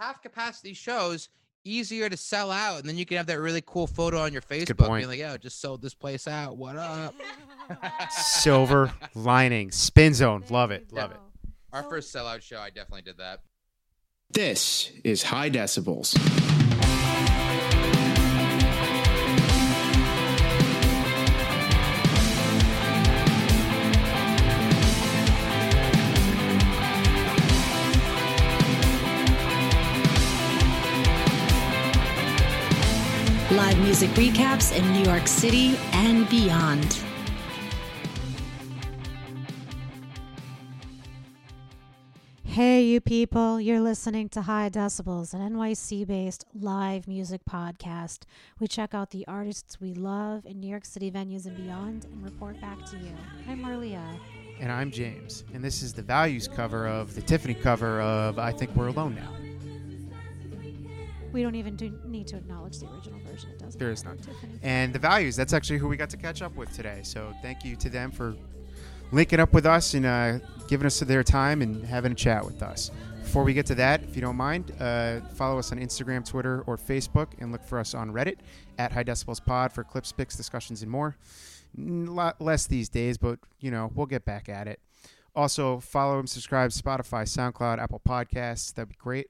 half capacity shows easier to sell out, and then you can have that really cool photo on your Facebook, being like, "Yo, just sold this place out. What up?" Silver lining, spin zone, love it, love it. Our first sellout show, I definitely did that. This is High Decibels. Music recaps in New York City and beyond. Hey, you people, you're listening to High Decibels, an NYC based live music podcast. We check out the artists we love in New York City venues and beyond and report back to you. I'm Marlia. And I'm James, and this is the values cover of the Tiffany cover of I Think We're Alone Now. We don't even do need to acknowledge the original version. It does. There is none. And the values, that's actually who we got to catch up with today. So thank you to them for linking up with us and uh, giving us their time and having a chat with us. Before we get to that, if you don't mind, uh, follow us on Instagram, Twitter, or Facebook, and look for us on Reddit at High Decibels Pod for clips, pics, discussions, and more. A lot less these days, but you know we'll get back at it. Also, follow and subscribe Spotify, SoundCloud, Apple Podcasts. That'd be great.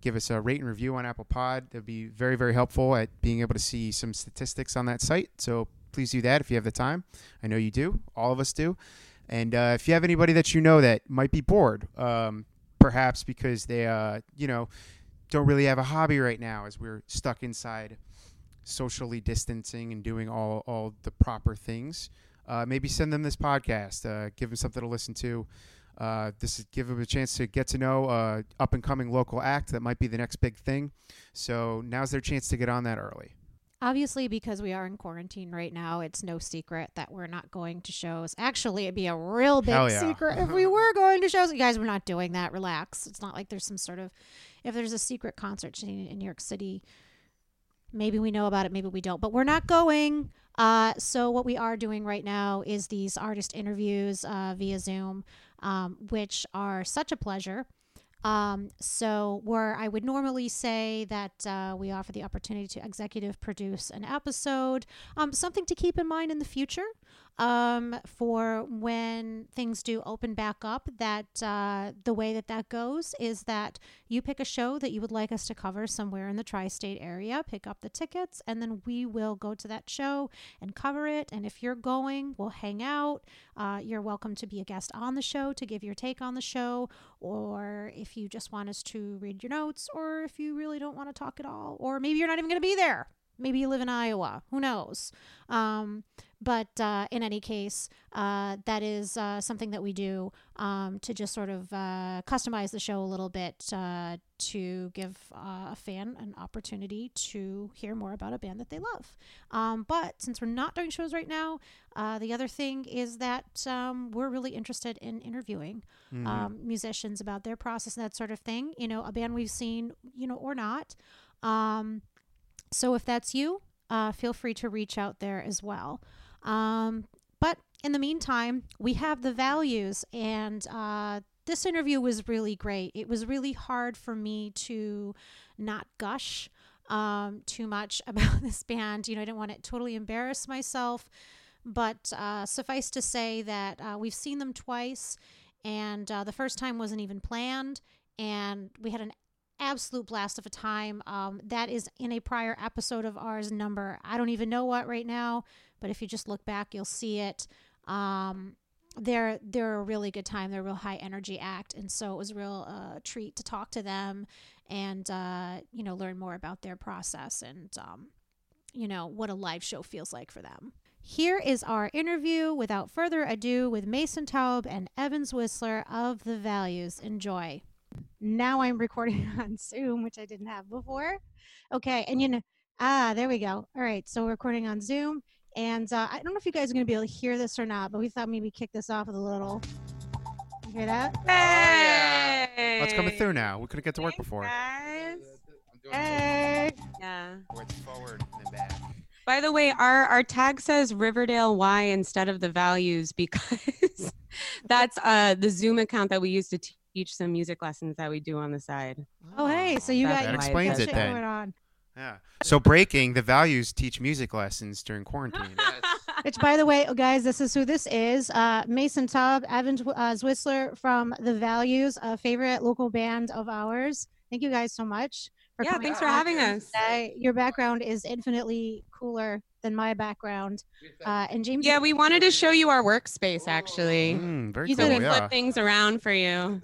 Give us a rate and review on Apple Pod. That'd be very, very helpful at being able to see some statistics on that site. So please do that if you have the time. I know you do. All of us do. And uh, if you have anybody that you know that might be bored, um, perhaps because they, uh, you know, don't really have a hobby right now as we're stuck inside socially distancing and doing all, all the proper things, uh, maybe send them this podcast. Uh, give them something to listen to. Uh, this is give them a chance to get to know uh, up and coming local act that might be the next big thing. So now's their chance to get on that early. Obviously, because we are in quarantine right now, it's no secret that we're not going to shows. Actually, it'd be a real big yeah. secret if we were going to shows. You guys, we're not doing that. Relax. It's not like there's some sort of, if there's a secret concert scene in New York City, maybe we know about it, maybe we don't, but we're not going. Uh, so what we are doing right now is these artist interviews uh, via Zoom, um, which are such a pleasure. Um, so where I would normally say that uh, we offer the opportunity to executive produce an episode, um, something to keep in mind in the future um, for when things do open back up. That uh, the way that that goes is that you pick a show that you would like us to cover somewhere in the tri-state area, pick up the tickets, and then we will go to that show and cover it. And if you're going, we'll hang out. Uh, you're welcome to be a guest on the show to give your take on the show, or if you just want us to read your notes, or if you really don't want to talk at all, or maybe you're not even going to be there. Maybe you live in Iowa. Who knows? Um, but uh, in any case, uh, that is uh, something that we do um, to just sort of uh, customize the show a little bit uh, to give uh, a fan an opportunity to hear more about a band that they love. Um, but since we're not doing shows right now, the other thing is that um, we're really interested in interviewing Mhm. um, musicians about their process and that sort of thing. You know, a band we've seen, you know, or not. Um, so if that's you, uh, feel free to reach out there as well. Um, but in the meantime, we have the values, and uh, this interview was really great. It was really hard for me to not gush um, too much about this band. You know, I didn't want to totally embarrass myself, but uh, suffice to say that uh, we've seen them twice, and uh, the first time wasn't even planned, and we had an absolute blast of a time. Um, that is in a prior episode of ours number. I don't even know what right now, but if you just look back, you'll see it. Um, they're they're a really good time. They're a real high energy act, and so it was a real uh, treat to talk to them and uh, you know learn more about their process and um, you know what a live show feels like for them. Here is our interview without further ado with Mason Taub and Evan Zwisler of The Values. Enjoy. Now I'm recording on Zoom, which I didn't have before. Okay, and you know, ah, there we go. All right, so we're recording on Zoom, and uh, I don't know if you guys are going to be able to hear this or not, but we thought maybe kick this off with a little. You hear that? Hey! What's coming through now? We couldn't get to work before. Guys. Hey. Yeah. Forward and back. By the way, our our tag says Riverdale Y instead of the values because that's uh the Zoom account that we use to t- teach some music lessons that we do on the side. Oh, hey, so you That's got that explains got it shit then. going on. Yeah. So breaking the values teach music lessons during quarantine. Which, by the way, oh, guys, this is who this is. Uh, Mason Tubb, Evan Tw- uh, Zwisler from The Values, a favorite local band of ours. Thank you guys so much. For yeah, thanks for having us. today. Your background is infinitely cooler than my background. Uh, and James, Yeah, we wanted to show you our workspace actually. Mm, very You cool. did So it. we Yeah. flip things around for you.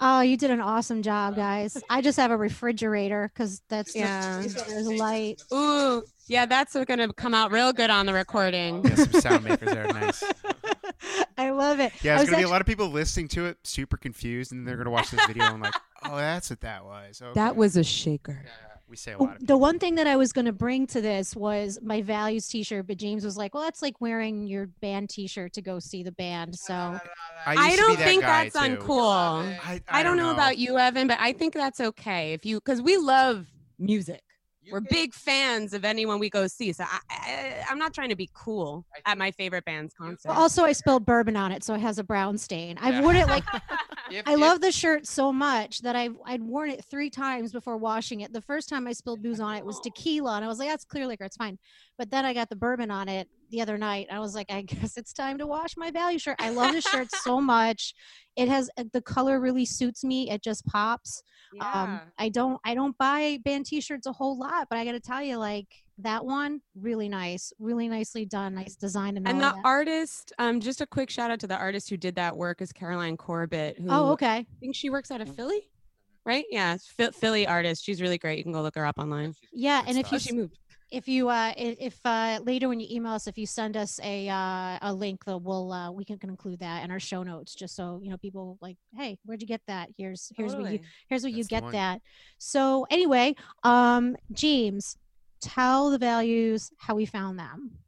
oh, you did an awesome job, guys. I just have a refrigerator because that's Yeah. just, there's light. Ooh, yeah, that's gonna come out real good on the recording. Yeah, some sound makers there. Nice. I love it. Yeah, I there's gonna be a lot of people listening to it, super confused, and they're gonna watch this video and like, oh, that's what that was. Okay. was a shaker. We say a Oh, lot of. the one thing that I was going to bring to this was my values T-shirt, but James was like, "Well, that's like wearing your band T-shirt to go see the band." So I used to be don't that think that's too. uncool. I, I don't know about you, Evan, but I think that's okay if you because we love music. We're big fans of anyone we go see. So I, I, I'm not trying to be cool at my favorite band's concert. Well, also, I spilled bourbon on it, so it has a brown stain. I've Yeah. worn it like If- I if- love the shirt so much that I've I'd worn it three times before washing it. The first time I spilled booze on it was tequila, and I was like, "That's clear liquor, it's fine." But then I got the bourbon on it the other night. I was like, "I guess it's time to wash my value shirt." I love this shirt so much. It has uh, the color really suits me. It just pops. Um, I don't I don't buy band T-shirts a whole lot, but I got to tell you, like that one, really nice, really nicely done, nice design, and, and the that. artist, um, just a quick shout out to the artist who did that work is Caroline Corbett. Who Oh, okay. I think she works out of Philly, right? Yeah, Philly artist. She's really great. You can go look her up online. Yeah, and Good if you Oh, she moved. If you uh if uh later when you email us if you send us a uh a link though we'll uh we can include that in our show notes just so you know people like hey where'd you get that? Here's here's what you here's what you That's the get that. So anyway um james tell the values how we found them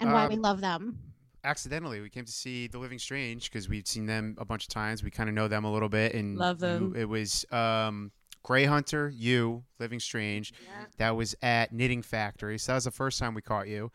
and why we Um, love them. accidentally we came to see the living strange because we'd seen them a bunch of times. We kind of know them a little bit and Love them. it was um gray hunter you living strange that was at knitting factory so that was the first time we caught you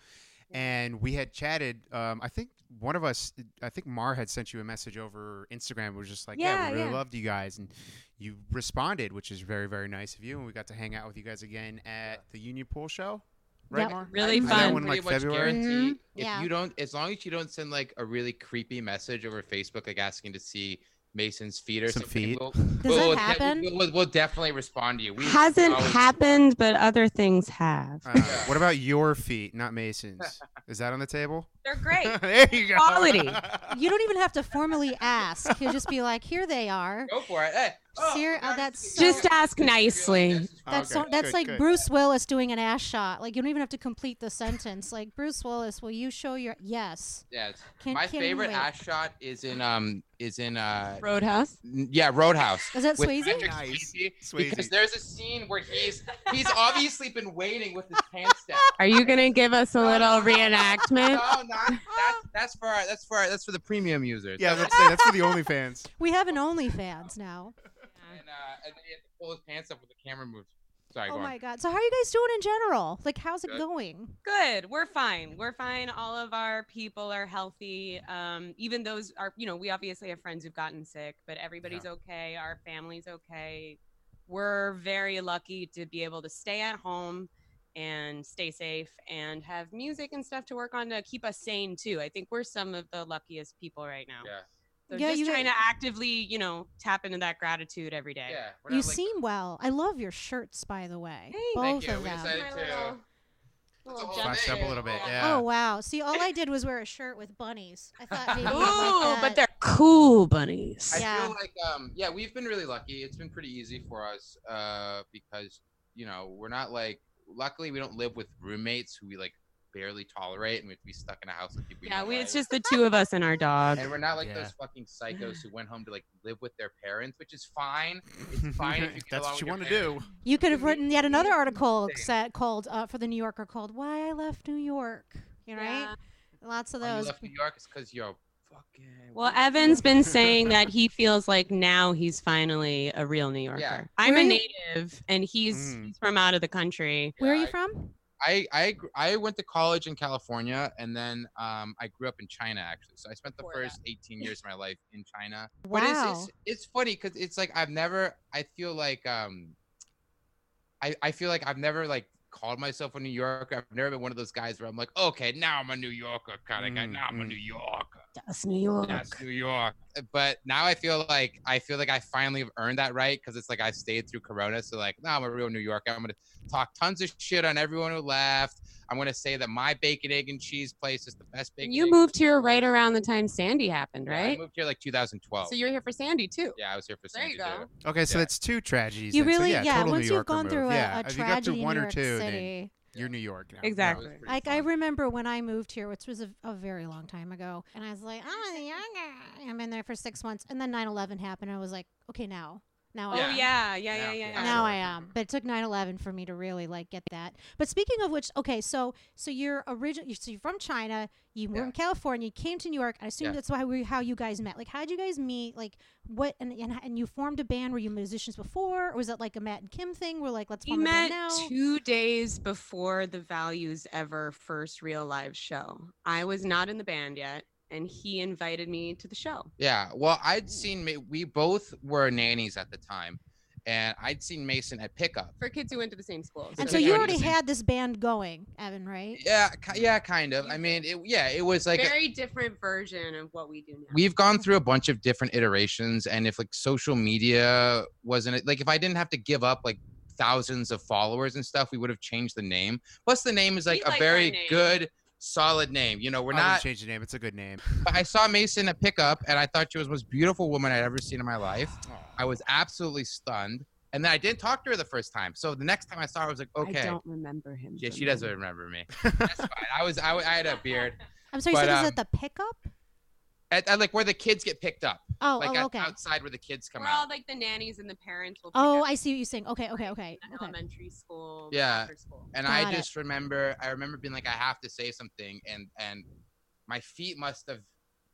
and we had chatted um i think one of us i think mar had sent you a message over instagram was just like yeah, Yeah, we really yeah. loved you guys and you responded which is very very nice of you and we got to hang out with you guys again at the union pool show right Yep. Mar? Really I did fun. one, like, pretty much February? guarantee Mhm, if yeah. you don't, as long as you don't send like a really creepy message over Facebook, like asking to see Mason's feet or Some something, feet. We'll, Does we'll, that we'll happen? we'll, we'll definitely respond to you. We Hasn't always- happened, but other things have. Uh, what about your feet, not Mason's? Is that on the table? They're great. there you go. Quality. you don't even have to formally ask he'll just be like here they are Go for it. Hey, oh, Ser- oh, that's to- Just ask nicely. That's Okay, so, that's good, like good. Bruce Willis doing an ass shot. Like you don't even have to complete the sentence. Like Bruce Willis, will you show your yes? Yes. Can, My can't favorite ass shot is in um is in uh Roadhouse. n- yeah Roadhouse. Is that with Swayze? Nice. Swayze, Swayze. Because there's a scene where he's he's obviously been waiting with his pants down. Are you gonna give us a little reenactment? No, not that's that's for our, that's for our, that's for the premium users. Yeah, let's that's for the OnlyFans. We have an OnlyFans now. And, and then he has to pull his pants up with the camera moves. Sorry, Oh go on. my god! So how are you guys doing in general? Like, how's it Good. going? Good. We're fine. We're fine. All of our people are healthy. Um, even those are, you know, we obviously have friends who've gotten sick, but everybody's okay. Our family's okay. We're very lucky to be able to stay at home and stay safe and have music and stuff to work on to keep us sane too. I think we're some of the luckiest people right now. Yeah. So Yeah, just you trying guys- to actively, you know, tap into that gratitude every day. Yeah. You like, seem well. I love your shirts, by the way. Thanks. Both Thank you. of We them. decided My to- little- little whole up a little bit, yeah. Oh wow! See, all I did was wear a shirt with bunnies. I thought maybe. you'd like Ooh, that. but they're cool bunnies. I Yeah. feel like um yeah, we've been really lucky. It's been pretty easy for us uh because you know, we're not like luckily we don't live with roommates who we like barely tolerate and we have to be stuck in a house with people Yeah, we, it's just the two of us and our dog. and we're not like Yeah. those fucking psychos who went home to like live with their parents, which is fine. It's fine if you get That's along what you want to do. you could have written yet another article set called uh, for the New Yorker called "Why I Left New York." You know, Yeah. right? Lots of you those. left New York is because you're fucking Well, Evan's been saying that he feels like now he's finally a real New Yorker. I'm a native and he's, Mm. he's from out of the country. Where are you I- from? I I I went to college in California, and then um, I grew up in China actually. So I spent the Before that. first 18 years of my life in China. But it's Wow. it's, it's funny because it's like I've never. I feel like um, I I feel like I've never like called myself a New Yorker. I've never been one of those guys where I'm like, okay, now I'm a New Yorker kind of guy. Mm, Now I'm a mm. New Yorker. That's New York. That's New York. Uh, but now I feel like I feel like I finally have earned that right because it's like I stayed through Corona. So like, now I'm a real New Yorker. I'm gonna talk tons of shit on everyone who left. I'm gonna say that my bacon, egg, and cheese place is the best bacon. You egg- moved here right around the time Sandy happened, Yeah, I moved here like 2012. So you're here for Sandy too. yeah, I was here for There you Sandy go. too. Okay, so Yeah. that's two tragedies. You then. So, really, yeah, yeah. total once New you've Yorker gone move. through a, yeah. a if you got tragedy through in one New or York two, then City, you're New York now. Exactly. That like fun. I remember when I moved here, which was a, a very long time ago, and I was like, I'm a young guy. I'm in there for six months, and then 9/11 happened. I was like, okay, now, now, Oh I Yeah. am. yeah, yeah, yeah, Yeah, yeah. yeah. yeah. now sure, I am. But it took 9/11 for me to really like get that. But speaking of which, okay, so so you're original. So you're from China. You were Yeah. in California. You came to New York. I assume Yeah. that's why we, how you guys met. Like, how did you guys meet? Like, what and, and and you formed a band? Were you musicians before, or was it like a Matt and Kim thing? We're like, let's We a band met now. two days before the Values Ever first real live show. I was not in the band yet, and he invited me to the show. Yeah, well, I'd seen Ma- we both were nannies at the time, and I'd seen Mason at pickup. For kids who went to the same school. and So so you already just- had this band going, Evan, right? Yeah, yeah, kind of. I mean, it, yeah, it was like a very different version of what we do now. we've gone through a bunch of different iterations and if like social media wasn't like if i didn't have to give up like thousands of followers and stuff we would have changed the name plus the name is like We a like very good solid name you know we're I wouldn't not change the name. It's a good name. but i saw mason at pickup and i thought she was the most beautiful woman i'd ever seen in my life i was absolutely stunned and then i didn't talk to her the first time so the next time i saw her i was like okay. I don't remember him. yeah she then. doesn't remember me that's fine i was i, I had a beard I'm sorry. You But, said this um, at the pickup? At, at like where the kids get picked up Oh, like oh, okay. outside where the kids come We're out all like the nannies and the parents will pick Oh, up I see what you're saying. Okay, okay, okay, okay. elementary school, Yeah. school. and Got I it. just remember I remember being like I have to say something and and my feet must have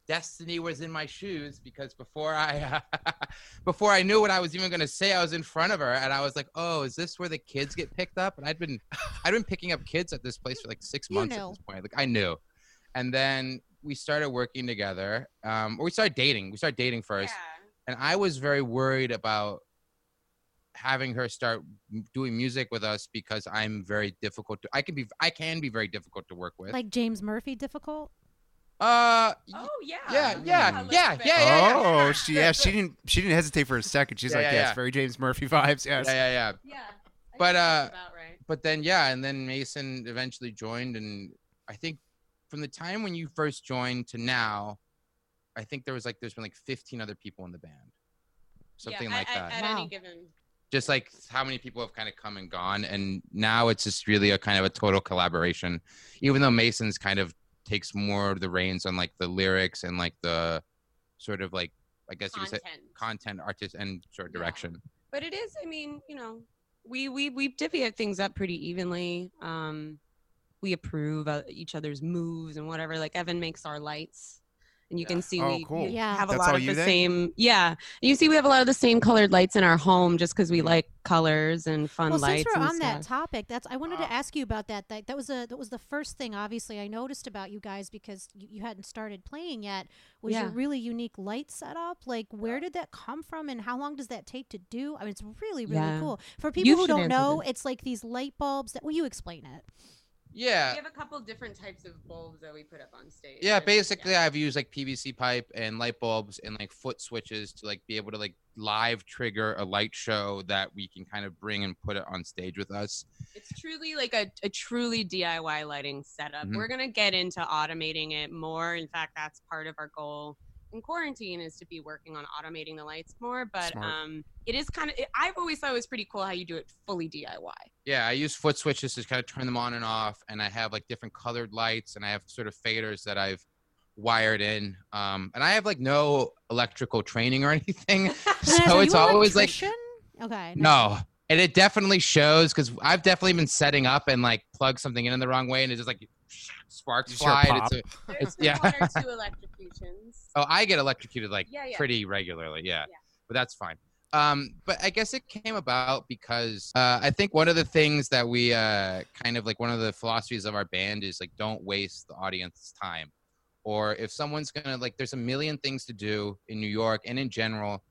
destiny was in my shoes because before I before I knew what I was even going to say I was in front of her and I was like oh is this where the kids get picked up and I'd been I'd been picking up kids at this place for like 6 You months knew. at this point like I knew and then we started working together um or we started dating we started dating first and I was very worried about having her start doing music with us because I'm very difficult to I can be I can be very difficult to work with. Like James Murphy, difficult. uh Oh yeah. Yeah, yeah, Elizabeth. yeah, yeah, yeah. oh, she yeah, she didn't she didn't hesitate for a second. She's Yeah, like, yeah, yes, very James Murphy vibes. yeah, Yes. yeah, yeah. Yeah. I But, uh, about right. But then yeah, and then Mason eventually joined and I think from the time when you first joined to now, I think there was like there's been like 15 other people in the band. Something yeah, like at, that. At, Wow. any given. just like how many people have kind of come and gone and now it's just really a kind of a total collaboration even though mason's kind of takes more of the reins on like the lyrics and like the sort of like i guess you could say Content. content artist and sort of Yeah. direction but it is i mean you know we we we divvy things up pretty evenly um we approve uh, each other's moves and whatever like evan makes our lights and you Yeah. can see Oh, we, cool. Yeah. have a lot of the then? same yeah you see we have a lot of the same colored lights in our home just because we like colors and fun well, lights since we're and on that topic, that's I wanted Uh, to ask you about that. That that was a that was the first thing, obviously, I noticed about you guys because you, you hadn't started playing yet. Was your really unique light setup? Like, where did that come from, and how long does that take to do? I mean, it's really really Yeah. cool. For people You who don't know, this. it's like these light bulbs. That will you explain it? Yeah we have a couple different types of bulbs that we put up on stage yeah and- basically i've used like pvc pipe and light bulbs and like foot switches to like be able to like live trigger a light show that we can kind of bring and put it on stage with us It's truly like a, a truly DIY lighting setup. Mhm. We're gonna get into automating it more. In fact, that's part of our goal in quarantine is to be working on automating the lights more. But Smart. um, it is kind of. I've always thought it was pretty cool how you do it fully DIY. Yeah, I use foot switches to kind of turn them on and off, and I have like different colored lights, and I have sort of faders that I've wired in. Um, and I have like no electrical training or anything, Can so it's always like okay. no. And it definitely shows because I've definitely been setting up and like plug something in in the wrong way, and it's just like sparks You just hear fly. pop. It's a, There's It's- yeah. one or two electrocutions. Oh, I get electrocuted like Yeah, yeah. pretty regularly, yeah. Yeah. But that's fine. Um, but I guess it came about because uh, I think one of the things that we uh, kind of like one of the philosophies of our band is like don't waste the audience's time. Or if someone's gonna like, there's a million things to do in New York and in general,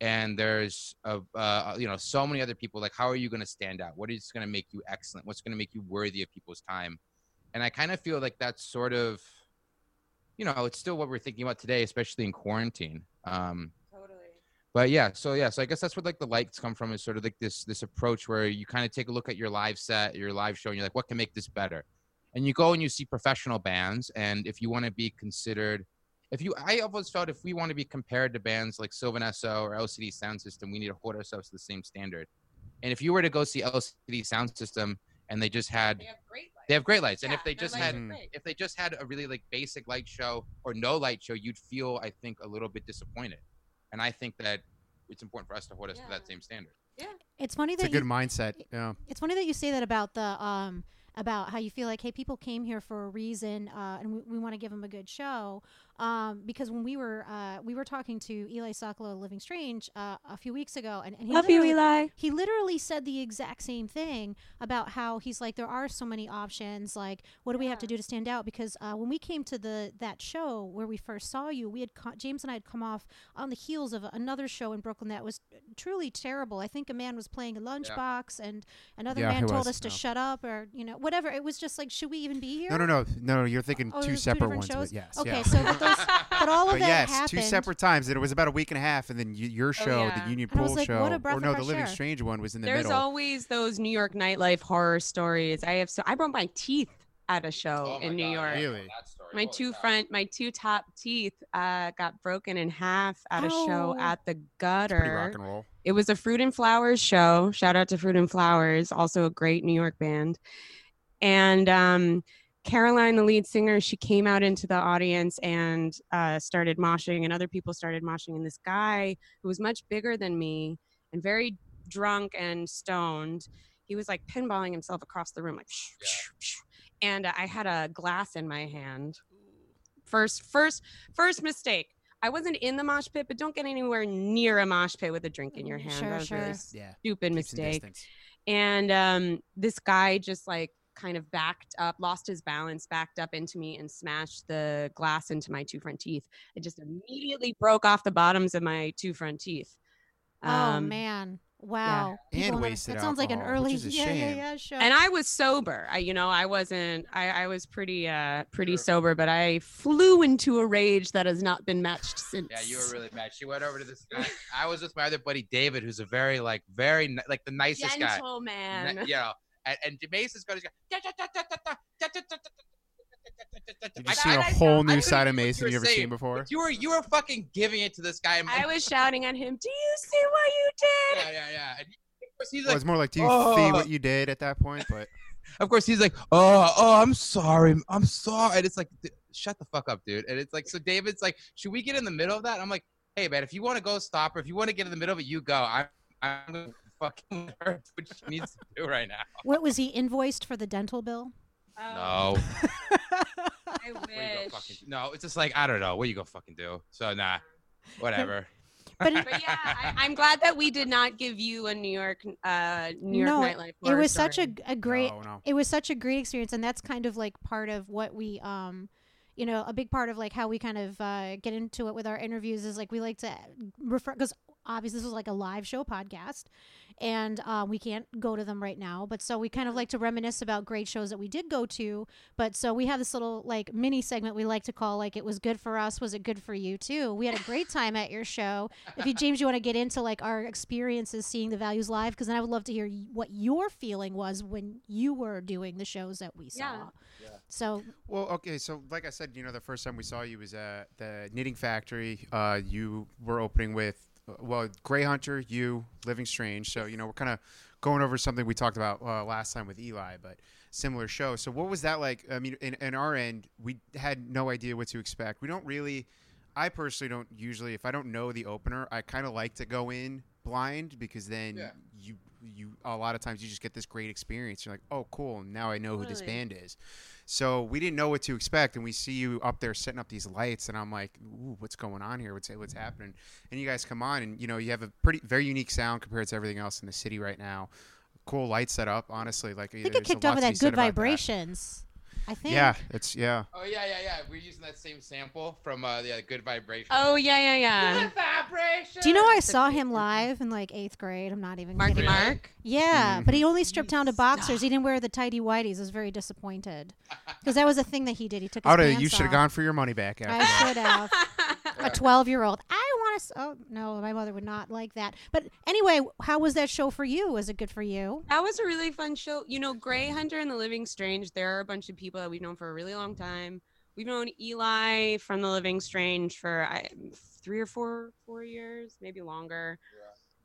and there's a, uh, you know so many other people. Like, how are you gonna stand out? What is gonna make you excellent? What's gonna make you worthy of people's time? And I kind of feel like that's sort of, you know, it's still what we're thinking about today, especially in quarantine. Um, Totally. but yeah so yeah so i guess that's where like the lights come from is sort of like this this approach where you kind of take a look at your live set your live show and you're like what can make this better and you go and you see professional bands and if you want to be considered if you i always felt if we want to be compared to bands like Sylvan Esso or lcd sound system we need to hold ourselves to the same standard and if you were to go see lcd sound system and they just had They have great lights. They have great lights and if they just had are great. if they just had a really like basic light show or no light show, you'd feel, I think, a little bit disappointed. And I think that it's important for us to hold us to that same standard. Yeah, it's funny that It's a that good you, mindset. Yeah. it's funny that you say that about the um about how you feel like hey people came here for a reason uh, and we, we want to give them a good show um, because when we were uh, we were talking to Eli Sokolow Living Strange uh, a few weeks ago and, and he Love you, Eli. he literally said the exact same thing about how he's like there are so many options like what do we have to do to stand out because uh, when we came to the that show where we first saw you we had co- james and i had come off on the heels of another show in brooklyn that was truly terrible i think a man was playing a lunchbox and another Yeah, man told was, us to yeah. shut up or you know whatever it was just like should we even be here No, no, no, no, no. You're thinking Oh, it two separate different ones. shows? But yes. okay yeah. so but, but all of But that yes, happened two separate times. And it was about a week and a half, and then y- your show, yeah. the Union And Pool like, show, what a breath or no, the Living air. Strange one was in the There's middle. There's always those New York nightlife horror stories. I have so I broke my teeth at a show Oh in New York. Really? My two front, my two top teeth uh, got broken in half at a show at the It's pretty rock gutter. and roll. It was a Fruit and Flowers show. Shout out to Fruit and Flowers, also a great New York band. And um, Caroline, the lead singer, she came out into the audience and uh, started moshing, and other people started moshing. And this guy who was much bigger than me and very drunk and stoned, he was like pinballing himself across the room, like, and uh, I had a glass in my hand. First, first, first mistake. I wasn't in the mosh pit, but don't get anywhere near a mosh pit with a drink in your Mm, hand. sure, that was a really sure. Yeah. stupid keep mistake and um, this guy just like kind of backed up lost his balance backed up into me and smashed the glass into my two front teeth. It just immediately broke off the bottoms of my two front teeth. Oh Um, man. wow. And People have- wasted that sounds like an early is a yeah, yeah shame. yeah show and i was sober. I you know i wasn't i, I was pretty uh pretty sober but i flew into a rage that has not been matched since. Yeah, you were really mad. She went over to this guy. I was with my other buddy David, who's a very like very like the nicest guy. gentleman. Ni- you know, and, and Mason's going to Did I- you see I- a I- whole I new side what of you Mason were you ever saying. seen before? You were you were fucking giving it to this guy. i was shouting at him do you see what you did yeah, yeah, yeah. And of course he's Well, like, it's more like, do you see "Oh." what you did at that point? But of course he's like, oh, oh, I'm sorry, I'm sorry. And it's like, "D- shut the fuck up, dude. And it's like, so David's like, should we get in the middle of that? I'm like, hey man, if you want to go, stop her. If you want to get in the middle of it, you go. I'm, I'm gonna fucking let her what she needs to do right now. what was he invoiced for the dental bill No. i What you go wish fucking, no, it's just like I don't know what you go fucking do. So nah, whatever. but it, but yeah, I, I'm glad that we did not give you a New York, uh, New York No, nightlife. it horror was such a, a great no, no. it was such a great experience and that's kind of like part of what we um you know a big part of like how we kind of uh, get into it with our interviews is like we like to refer because obviously this was like a live show podcast and uh, we can't go to them right now but so we kind of like to reminisce about great shows that we did go to but so we have this little like mini segment we like to call like it was good for us was it good for you too we had a great time at your show if you james you want to get into like our experiences seeing the values live because then i would love to hear what your feeling was when you were doing the shows that we saw Yeah. so Well, okay, so like I said, you know, the first time we saw you was at the Knitting Factory. Uh, you were opening with, well, Grey Hunter, you, Living Strange. So, you know, we're kind of going over something we talked about uh, last time with Eli, but similar show. So, what was that like? I mean, in, in our end, we had no idea what to expect. We don't really, I personally don't usually, if I don't know the opener, I kind of like to go in blind because then Yeah. you you a lot of times you just get this great experience. You're like, oh, cool. Now I know who this band is. So we didn't know what to expect, and we see you up there setting up these lights, and I'm like, ooh, what's going on here? What's what's happening? And you guys come on, and you know you have a pretty very unique sound compared to everything else in the city right now. Cool light setup, honestly. Like I think it kicked off with that good vibrations. I think. Yeah, it's yeah. Oh yeah, yeah, yeah. We're using that same sample from uh, the Good Vibration. Oh yeah, yeah, yeah. Good vibration. Do you know I saw him live in like eighth grade? I'm not even Marky kidding. Mark. Yeah, but he only You stripped down to boxers. He didn't wear the tidy whities. I was very disappointed because that was a thing that he did. He took his Oughta- pants you should have off. gone for your money back after I should have. A 12 year old. I want to. Oh, no, my mother would not like that. But anyway, how was that show for you? Was it good for you? That was a really fun show. You know, Gray Hunter and the Living Strange, there are a bunch of people that we've known for a really long time. We've known Eli from the Living Strange for I, three or four four years, maybe longer.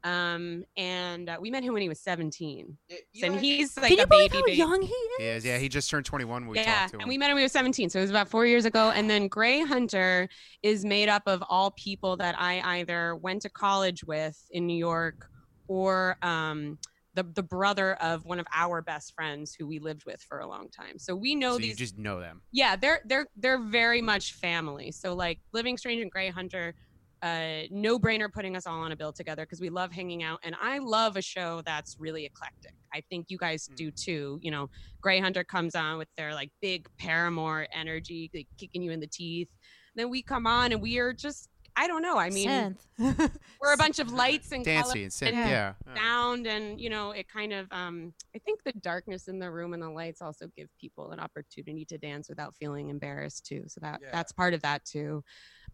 Um, and uh, we met him when he was 17. Yeah, and Eli- he's like Can you a believe baby, how baby. young he is? He is, yeah. He just turned 21 when we yeah, talked to him. and we met him when he was 17, so it was about four years ago. And then Gray Hunter is made up of all people that I either went to college with in New York or um, the the brother of one of our best friends who we lived with for a long time. So we know so you these. just know them. yeah, they're they're they're very much family. So like Living Strange and Gray Hunter. Uh, no brainer putting us all on a bill together because we love hanging out and I love a show that's really eclectic. I think you guys Mm. do too. You know, Grey Hunter comes on with their like big Paramore energy, like, kicking you in the teeth. Then we come on and we are just, I don't know. I mean, we're a bunch of lights and Dancing and synth, and yeah. sound, and you know, it kind of. Um, I think the darkness in the room and the lights also give people an opportunity to dance without feeling embarrassed too. So that Yeah. that's part of that too.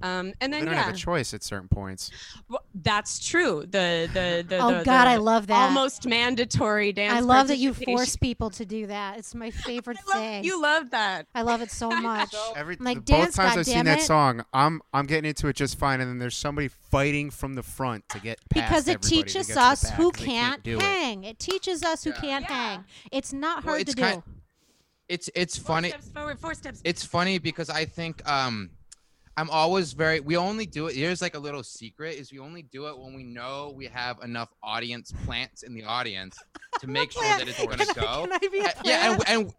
Um, and They then don't yeah, have a choice at certain points. well, that's true. The the the oh, the- God, the I love that. almost mandatory dance. I love that you force people to do that. It's my favorite love- thing. You love that. I love it so much. Every I'm like, the- both dance, times I've seen that song, I'm I'm getting into it just fine, and then there's somebody fighting from the front to get past because it teaches get to the us who who 'cause they can't, do it. hang. It. teaches us who Yeah. can't Yeah. hang. It's not Well, hard it's to kind- do. it's it's Four funny. steps forward, four steps. It's funny because I think um I'm always very we only do it here's like a little secret is we only do it when we know we have enough audience plants in the audience to make sure that it's gonna I- go. Can I be a Uh, yeah, and, plant? and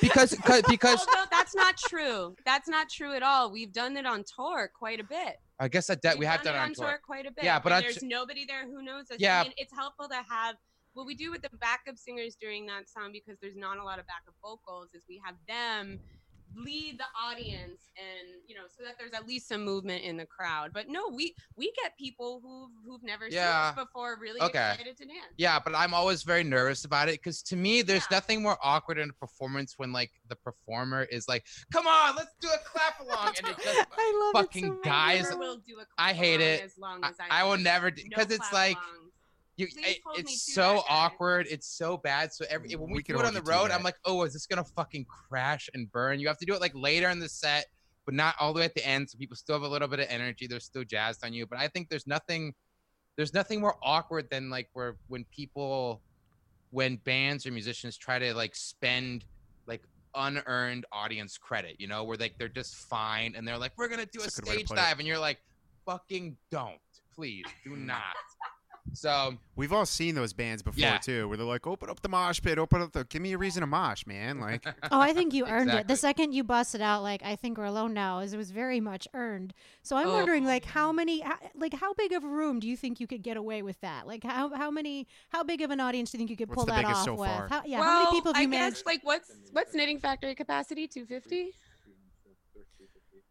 because 'cause- because Although that's not true. That's not true at all. We've done it on tour quite a bit. I guess that, that we We've have done it it on tour. quite a bit. Yeah, but when there's t- nobody there who knows us. Yeah. I mean, it's helpful to have what we do with the backup singers during that song because there's not a lot of backup vocals. Is we have them lead the audience and you know so that there's at least some movement in the crowd but no we we get people who've who've never Yeah. seen us before really Okay. excited to dance Yeah, but I'm always very nervous about it because to me, there's Yeah. nothing more awkward in a performance when like the performer is like, "Come on, let's do a clap along," and it just I love fucking it so much. guys- Never will do a I hate it. as long I, as I will never No because it's like clap-alongs. You. It- it's so awkward. It's so bad. So every mm, when we, We could do it on the road. I'm like, "Oh, is this gonna fucking crash and burn?" You have to do it like later in the set, but not all the way at the end, so people still have a little bit of energy. They're still jazzed on you. But I think there's nothing, there's nothing more awkward than like where when people, when bands or musicians try to like spend like unearned audience credit, you know, where like they're just fine and they're like, we're gonna do That's a a good way to stage put it. dive, and you're like, fucking don't, please, do not. So We've all seen those bands before Yeah. too, where they're like, "Open up the mosh pit, open up the, give me a reason to mosh, man." Like, Oh, I think you earned it. The second you busted out, like I think we're alone now, is it was very much earned. So I'm Oh. wondering, like, how many, how, like, how big of a room do you think you could get away with that? Like, how how many, how big of an audience do you think you could What's pull the that off so with? far? How, yeah, well, how many people have I you guess, managed? like what's what's knitting factory capacity 250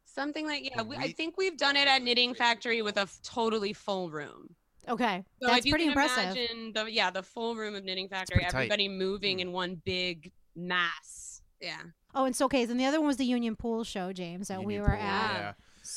something like yeah we, i think we've done it at knitting factory with a f- totally full room Okay, so that's if you pretty can impressive. imagine the yeah the full room of knitting factory pretty tight. everybody moving Mm. in one big mass yeah Oh, and so okay, then the other one was the Union Pool show, James, that we were Pool, at. yeah.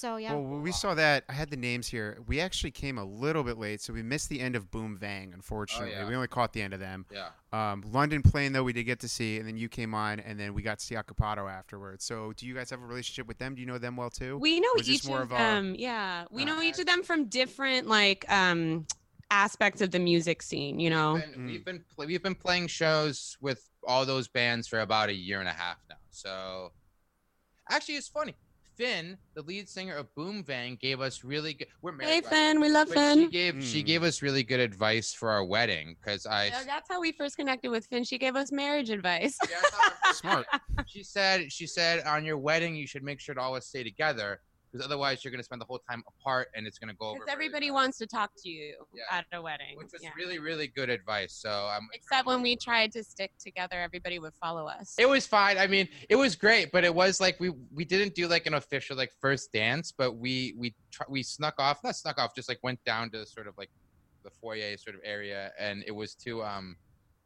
So yeah, Well, we saw that, I had the names here. We actually came a little bit late, so we missed the end of Boom Vang. Unfortunately, yeah. we only caught the end of them. yeah. Um, London playing though, we did get to see, and then you came on, and then we got to see Acapado afterwards. So, do you guys have a relationship with them? Do you know them well too? we know Or is this each more of of a- them yeah we Uh, know each of them from different like um aspects of the music scene you know We've been, Mm. we've been pl- we've been playing shows with all those bands for about a year and a half now. So actually, it's funny. Finn, the lead singer of Boom Bang, gave us really good. We're married. Hey by the Finn, we love But she Finn. gave she Mm. gave us really good advice for our wedding because I. Yeah, that's how we first connected with Finn. She gave us marriage advice. Yeah, I thought it was Smart. she said she said on your wedding you should make sure to always stay together because otherwise you're gonna spend the whole time apart and it's gonna go over. Because everybody wants to talk to you Yeah. at a wedding. which was Yeah. really really good advice. So I'm. Except when we tried to stick together, everybody would follow us. It was fine. I mean, it was great, but it was like we we didn't do like an official like first dance, but we we tr- we snuck off, not snuck off, just like went down to sort of like the foyer sort of area, and it was to um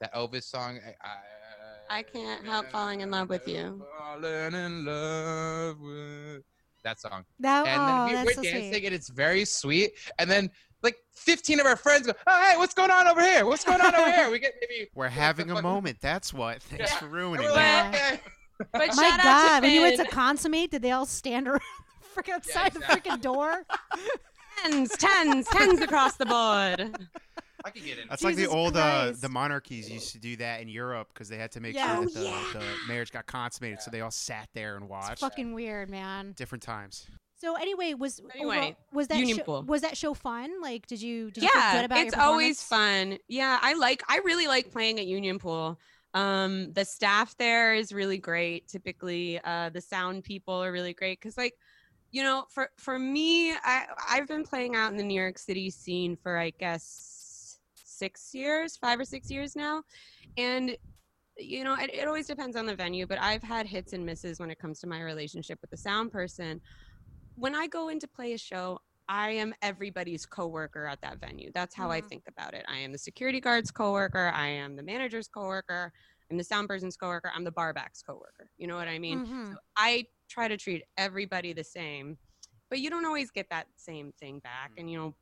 that Elvis song. I, I, I can't help falling in love with you. Falling in love with that song. That, and oh, then we, oh, that's we're so dancing sweet. and it's very sweet and then like 15 of our friends go oh hey what's going on over here what's going on over here we get maybe We're having a fucking- moment. That's what. Thanks Yeah. for ruining it. like, Yeah. okay. But My shout out God, to when you went to consummate, did they all stand around the frick outside the exactly. freaking door? tens, tens, tens across the board. I can get in That's like the old uh, the monarchies used to do that in Europe because they had to make Yeah. sure Oh, that the, yeah. the marriage got consummated, so they all sat there and It's watched. fucking weird, man. Different times. So anyway, was Anyway, overall- was that Union show, Pool. was that show fun? Like, did you did you feel yeah, good about it's your always fun. Yeah, I like. I really like playing at Union Pool. Um, the staff there is really great. Typically, uh, the sound people are really great because, like, you know, for for me, I I've been playing out in the New York City scene for I guess six years, five or six years now, and you know, it, it always depends on the venue. But I've had hits and misses when it comes to my relationship with the sound person. When I go in to play a show, I am everybody's coworker at that venue. That's how I Mhm. think about it. I am the security guard's coworker. I am the manager's coworker. I'm the sound person's coworker. I'm the barback's coworker. You know what I mean? Mhm. I try to treat everybody the same, but you don't always get that same thing back. And you know,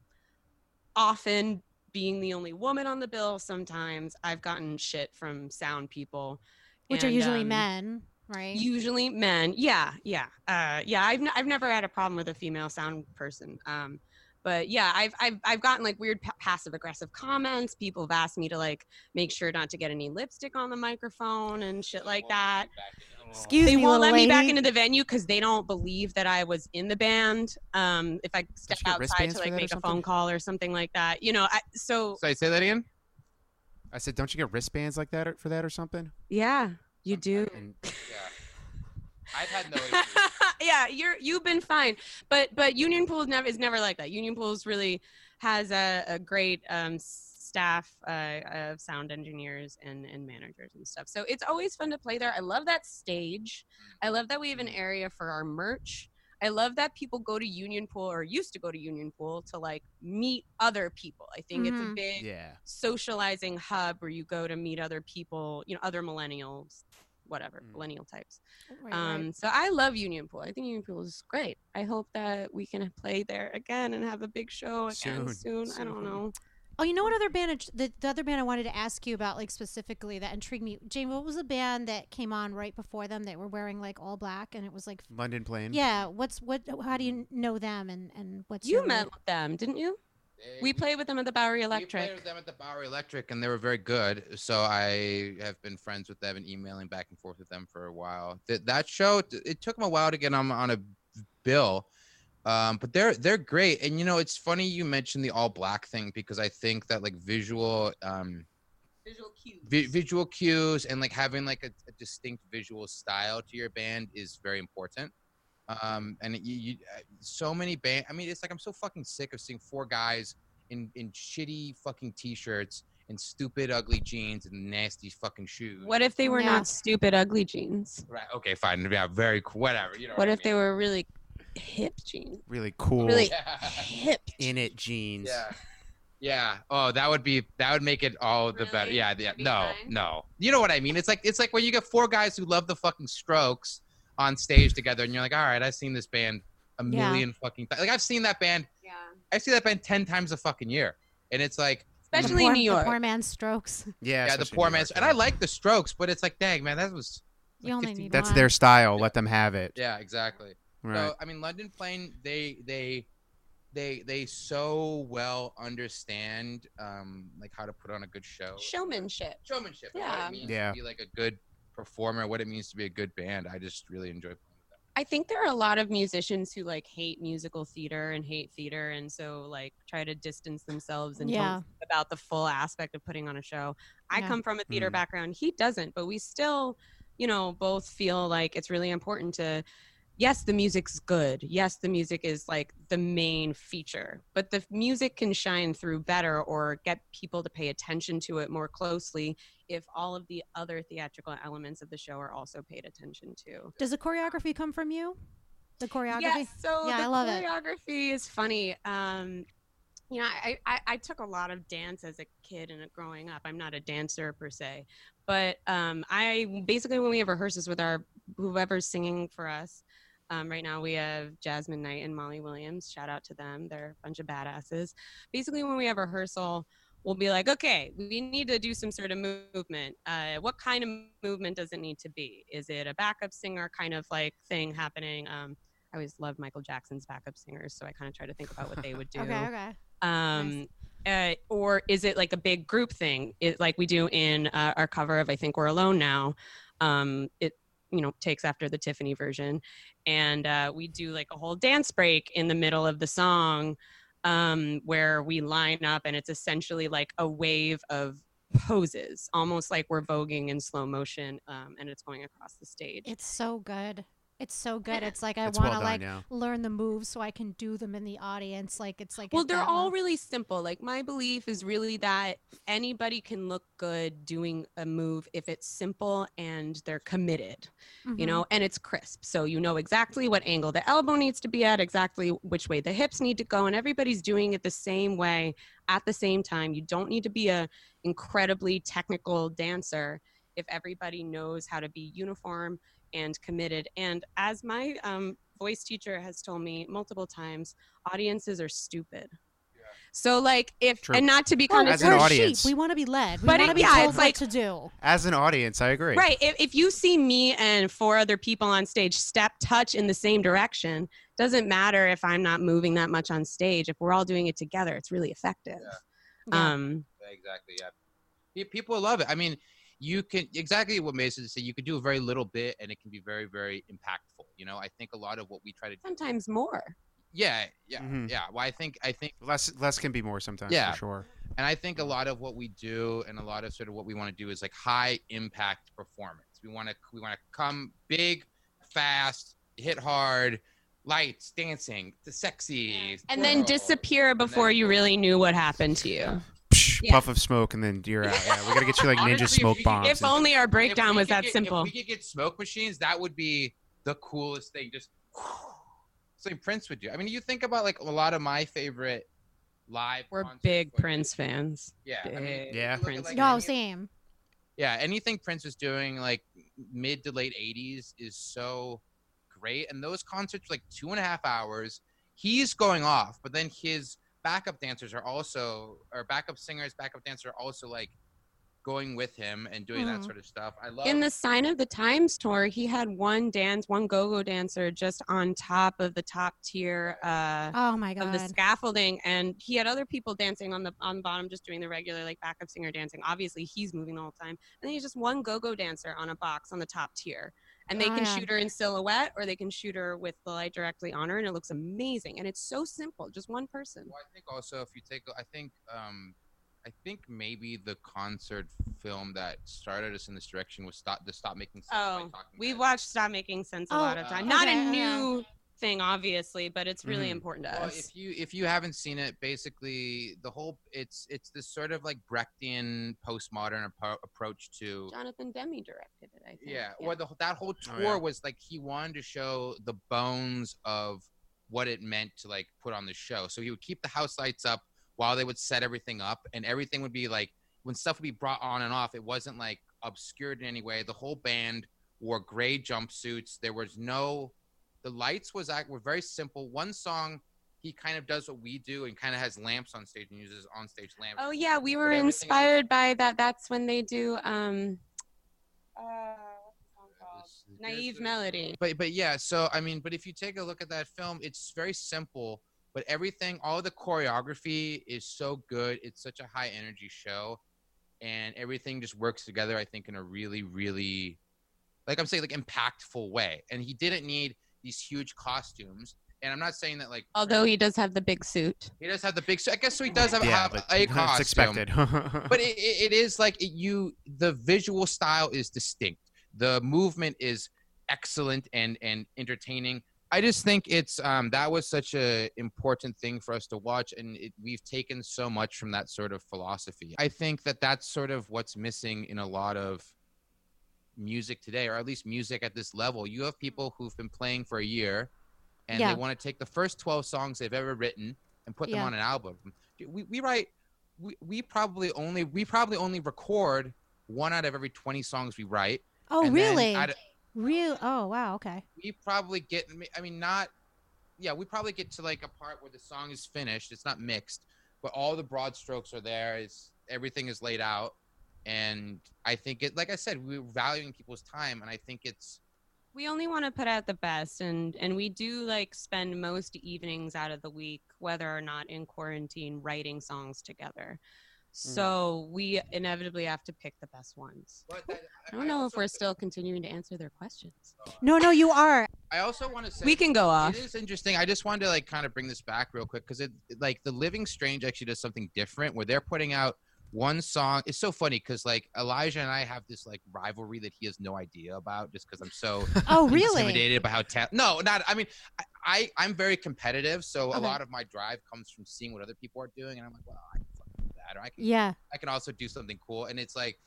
often being the only woman on the bill, sometimes I've gotten shit from sound people, which are usually um, men, right? Usually men. Yeah, yeah, uh, yeah. I've n- I've never had a problem with a female sound person. Um, but yeah, I've I've I've gotten like weird pa- passive aggressive comments. People have asked me to like make sure not to get any lipstick on the microphone and shit like that. Excuse me. They me, won't little let me back into the venue because they don't believe that I was in the band. Um, if I step outside to like make a phone call or something like that, you know. I, so so I say that again I said, don't you get wristbands like that or, for that or something? yeah, you do. And yeah I've had no issues. yeah, you're you've been fine, but but Union Pool is never is never like that. Union Pools really has a, a great um, staff uh, of sound engineers and and managers and stuff. So it's always fun to play there. I love that stage. I love that we have an area for our merch. I love that people go to Union Pool or used to go to Union Pool to like meet other people. I think it's a Mhm. big yeah, socializing hub where you go to meet other people, you know, other millennials, whatever, Mm. millennial types. Right, Um, right. so I love Union Pool. I think Union Pool is great. I hope that we can play there again and have a big show again Soon, soon. I don't know. Oh, you know what other band? The, the other band I wanted to ask you about, like specifically, that intrigued me. Jane, what was the band that came on right before them that were wearing like all black and it was like, London plane. yeah. What's what? How do you mm-hmm. know them and and what's You your met rela- with them, didn't you? They- We played with them at the Bowery We Electric. played with them at the Bowery Electric, and they were very good. So I have been friends with them and emailing back and forth with them for a while. Th- that show, it took them a while to get on on a bill, um, but they're they're great. And you know, it's funny you mentioned the all black thing because I think that like visual um, Visual cues. vi- visual cues and like having like a, a distinct visual style to your band is very important. Um, and you, you uh, so many band. I mean, it's like I'm so fucking sick of seeing four guys in in shitty fucking t-shirts and stupid ugly jeans and nasty fucking shoes. What if they were Yeah. not stupid, ugly jeans? Right. Okay. Fine. Yeah. Very. cool, Whatever. You know. What I if they mean. were really hip jeans? Really cool. Really Yeah. hip. in it jeans. Yeah. Yeah. Oh, that would be that would make it all the better. Yeah. Yeah. be No. fine? No. You know what I mean? It's like it's like when you get four guys who love the fucking Strokes on stage together, and you're like, all right, I've seen this band a Yeah. million fucking times. like I've seen that band. Yeah. I've seen that band ten times a fucking year, and it's like Especially poor, New York. The poor man's strokes. Yeah, yeah, the poor New man's. And. I like the Strokes, but it's like, dang man, that was. You only 50 need That's one. their style. Let them have it. Yeah. Exactly. Right. So I mean, London Plane, they they they they so well understand um like how to put on a good show. Showmanship. Showmanship. and What Yeah. it means Yeah. to be like a good performer, what it means to be a good band. I just really enjoy playing with them. I think there are a lot of musicians who like hate musical theater and hate theater, and so like try to distance themselves and Yeah. think about the full aspect of putting on a show. I Yeah. come from a theater Mm. background; he doesn't, but we still, you know, both feel like it's really important to. Yes, the music's good. Yes, the music is like the main feature, but the music can shine through better or get people to pay attention to it more closely if all of the other theatrical elements of the show are also paid attention to. Does the choreography come from you? The choreography? Yes, so Yeah, the I love it. choreography is funny. Um, you know, I, I, I took a lot of dance as a kid and growing up. I'm not a dancer per se, but um, I basically when we have rehearsals with our whoever's singing for us. Um, right now we have Jasmine Knight and Molly Williams. Shout out to them. They're a bunch of badasses. Basically, when we have rehearsal, we'll be like, okay, we need to do some sort of movement. Uh, what kind of movement does it need to be? Is it a backup singer kind of like thing happening? Um, I always loved Michael Jackson's backup singers, so I kind of try to think about what they would do. Okay, okay. Um, uh, or is it like a big group thing, it, like we do in uh, our cover of "I Think We're Alone Now"? Um, it you know takes after the Tiffany version, and uh, we do like a whole dance break in the middle of the song, um, where we line up, and it's essentially like a wave of poses, almost like we're voguing in slow motion, um, and it's going across the stage. It's so good. It's so good. It's like I want to done, like yeah. learn the moves so I can do them in the audience. Like it's like Well, at they're all level. really simple. Like my belief is really that anybody can look good doing a move if it's simple and they're committed, you Mhm. know, and it's crisp. So you know exactly what angle the elbow needs to be at, exactly which way the hips need to go, and everybody's doing it the same way at the same time. You don't need to be a incredibly technical dancer if everybody knows how to be uniform and committed. And as my um, voice teacher has told me multiple times, audiences are stupid. So like if True. and not to be Well, As an we're audience. sheep. We want to be led. We But want to be yeah, told it's what to do. As an audience, I agree. right if, if you see me and four other people on stage step touch in the same direction doesn't matter if i'm not moving that much on stage if we're all doing it together it's really effective Yeah. um exactly. Yeah, people love it. I mean, you can exactly what Mason said. You could do a very little bit, and it can be very, very impactful. You know, I think a lot of what we try to do. sometimes more Yeah, yeah, Mhm. yeah. Well, I think I think Less less can be more sometimes. Yeah. for sure. And I think a lot of what we do and a lot of sort of what we want to do is like high impact performance. We want to we want to come big, fast, hit hard, lights, dancing, the sexy, and then disappear before you really knew what happened to you Psh, Yeah. Puff of smoke, and then you're out. Yeah, we gotta get you like ninja Honestly, if smoke you- bombs. if and- only our breakdown was that get- simple If we could get smoke machines, that would be the coolest thing. Just something Prince would do. I mean, you think about like a lot of my favorite live. we're big footage. prince fans Yeah, I mean, Yeah. you look at, Prince like, No, any- same. yeah anything prince was doing like mid to late 80s is so great and those concerts are like two and a half hours he's going off but then his backup dancers are also or backup singers backup dancers are also like going with him and doing that Mhm. sort of stuff i love in the sign of the times tour he had one dance one go-go dancer just on top of the top tier uh Oh my god! of the scaffolding and he had other people dancing on the on the bottom just doing the regular like backup singer dancing obviously he's moving the whole time and then he's just one go-go dancer on a box on the top tier and they Oh, can yeah. shoot her in silhouette or they can shoot her with the light directly on her and it looks amazing and it's so simple just one person well, i think also if you take i think um i think maybe the concert film that started us in this direction was stop the stop making sense oh we've watched stop making sense a Oh, lot of uh, time not okay, a yeah. new thing obviously but it's really Mhm. important to well, us if you if you haven't seen it, basically the whole it's it's this sort of like Brechtian postmodern appro- approach to jonathan demme directed it i think yeah, or the that whole Oh, tour yeah. was like he wanted to show the bones of what it meant to like put on the show. So he would keep the house lights up while they would set everything up, and everything would be like when stuff would be brought on and off. It wasn't like obscured in any way. The whole band wore gray jumpsuits. There was no the lights was act were very simple. One song he kind of does what we do and kind of has lamps on stage and uses on stage lamps. Oh yeah, we were everything is- inspired by that. That's when they do um uh, what's song called? Naive Melody. But but yeah, so I mean, but if you take a look at that film, it's very simple, but everything, all the choreography is so good. It's such a high energy show, and everything just works together. I think in a really really, like I'm saying, like impactful way. And he didn't need these huge costumes. And I'm not saying that like Although he does have the big suit. he does have the big. So I guess so he does have, yeah, have but a it's costume. expected. but it, it it is like it, you the visual style is distinct the movement is excellent and and entertaining i just think it's um that was such a important thing for us to watch and it, we've taken so much from that sort of philosophy i think that that's sort of what's missing in a lot of music today or at least music at this level you have people who've been playing for a year and Yeah. they want to take the first 12 songs they've ever written and put them Yeah. on an album we, we write we, we probably only we probably only record one out of every 20 songs we write Oh, really? of- Real? Oh, wow. Okay. we probably get i mean not yeah we probably get to like a part where the song is finished it's not mixed but all the broad strokes are there is everything is laid out and i think it like i said we're valuing people's time and i think it's we only want to put out the best and and we do like spend most evenings out of the week whether or not in quarantine writing songs together. Mm. So we inevitably have to pick the best ones. But that, i don't know if we're still continuing to answer their questions. No, no, you are. i also want to say we can go off. It is interesting. I just wanted to like kind of bring this back real quick because it like the Living Strange actually does something different where they're putting out one song. It's so funny because like Elijah and I have this like rivalry that he has no idea about just because I'm so Oh, really? intimidated by how ta- no not I mean I, I I'm very competitive so a lot of my drive comes from seeing what other people are doing and I'm like well I can fucking do that or I can Yeah. I can also do something cool and it's like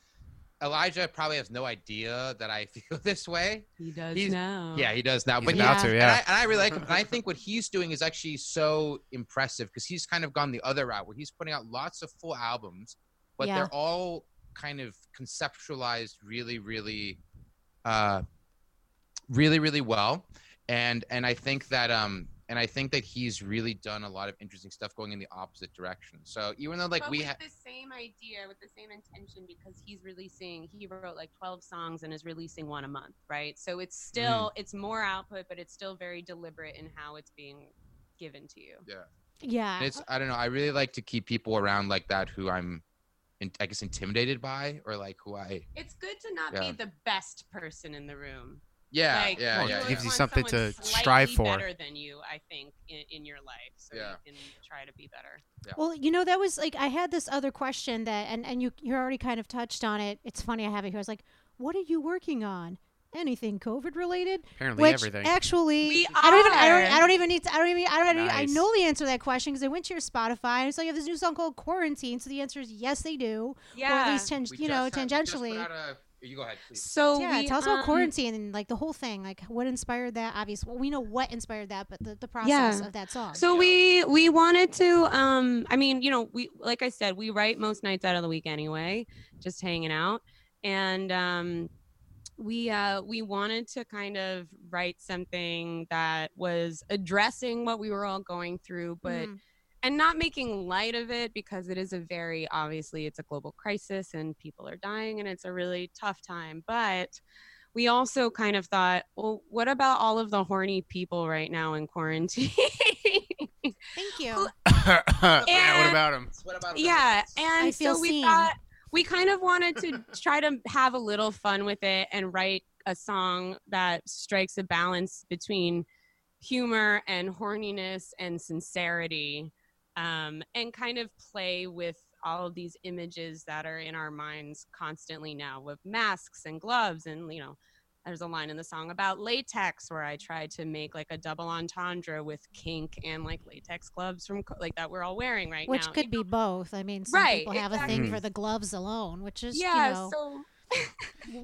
Elijah probably has no idea that I feel this way he does he's- now yeah he does now He's but he, about Yeah. to, and yeah. I, and I really like him. And I think what he's doing is actually so impressive because he's kind of gone the other route where he's putting out lots of full albums, but Yeah. they're all kind of conceptualized really, really, uh, really, really well. And and I think that um and I think that he's really done a lot of interesting stuff going in the opposite direction. So even though like but we have the same idea with the same intention because he's releasing he wrote like 12 songs and is releasing one a month right so it's still it's more output but it's still very deliberate in how it's being given to you yeah. Yeah. it's I don't know. I really like to keep people around like that who I'm, in, I guess, intimidated by or like who I it's good to not Yeah. be the best person in the room yeah like, yeah yeah, it gives you something to strive for. better than you i think in, in your life so Yeah. you can try to be better Well, you know, that was like I had this other question that, and and you you already kind of touched on it. It's funny I have it here. I was like, "What are you working on? Anything COVID related?" Apparently Which everything. actually, We I don't even, I don't. I don't even need to, I don't even, I don't, even, I know the answer to that question because I went to your Spotify and so you have this new song called Quarantine. So the answer is yes, they do, yeah or at least ten, you know, just had- we just put tangentially. a- you go ahead, please. so yeah, we, tell us about um, quarantine and like the whole thing, like what inspired that. Obviously, well, we know what inspired that, but the, the process Yeah. of that song. So we we wanted to um I mean, you know, we like I said, we write most nights out of the week anyway, just hanging out. And um we uh we wanted to kind of write something that was addressing what we were all going through, but Mhm. and not making light of it because it is a very obviously it's a global crisis and people are dying and it's a really tough time but we also kind of thought well what about all of the horny people right now in quarantine thank you. yeah, what And- about him? What about yeah and I feel so we seen. thought we kind of wanted to try to have a little fun with it and write a song that strikes a balance between humor and horniness and sincerity um, and kind of play with all of these images that are in our minds constantly now with masks and gloves and you know there's a line in the song about latex where I tried to make like a double entendre with kink and like latex gloves from like that we're all wearing right Which now. could be both. I mean, some Right, people have a thing for the gloves alone, which is yeah, you know, so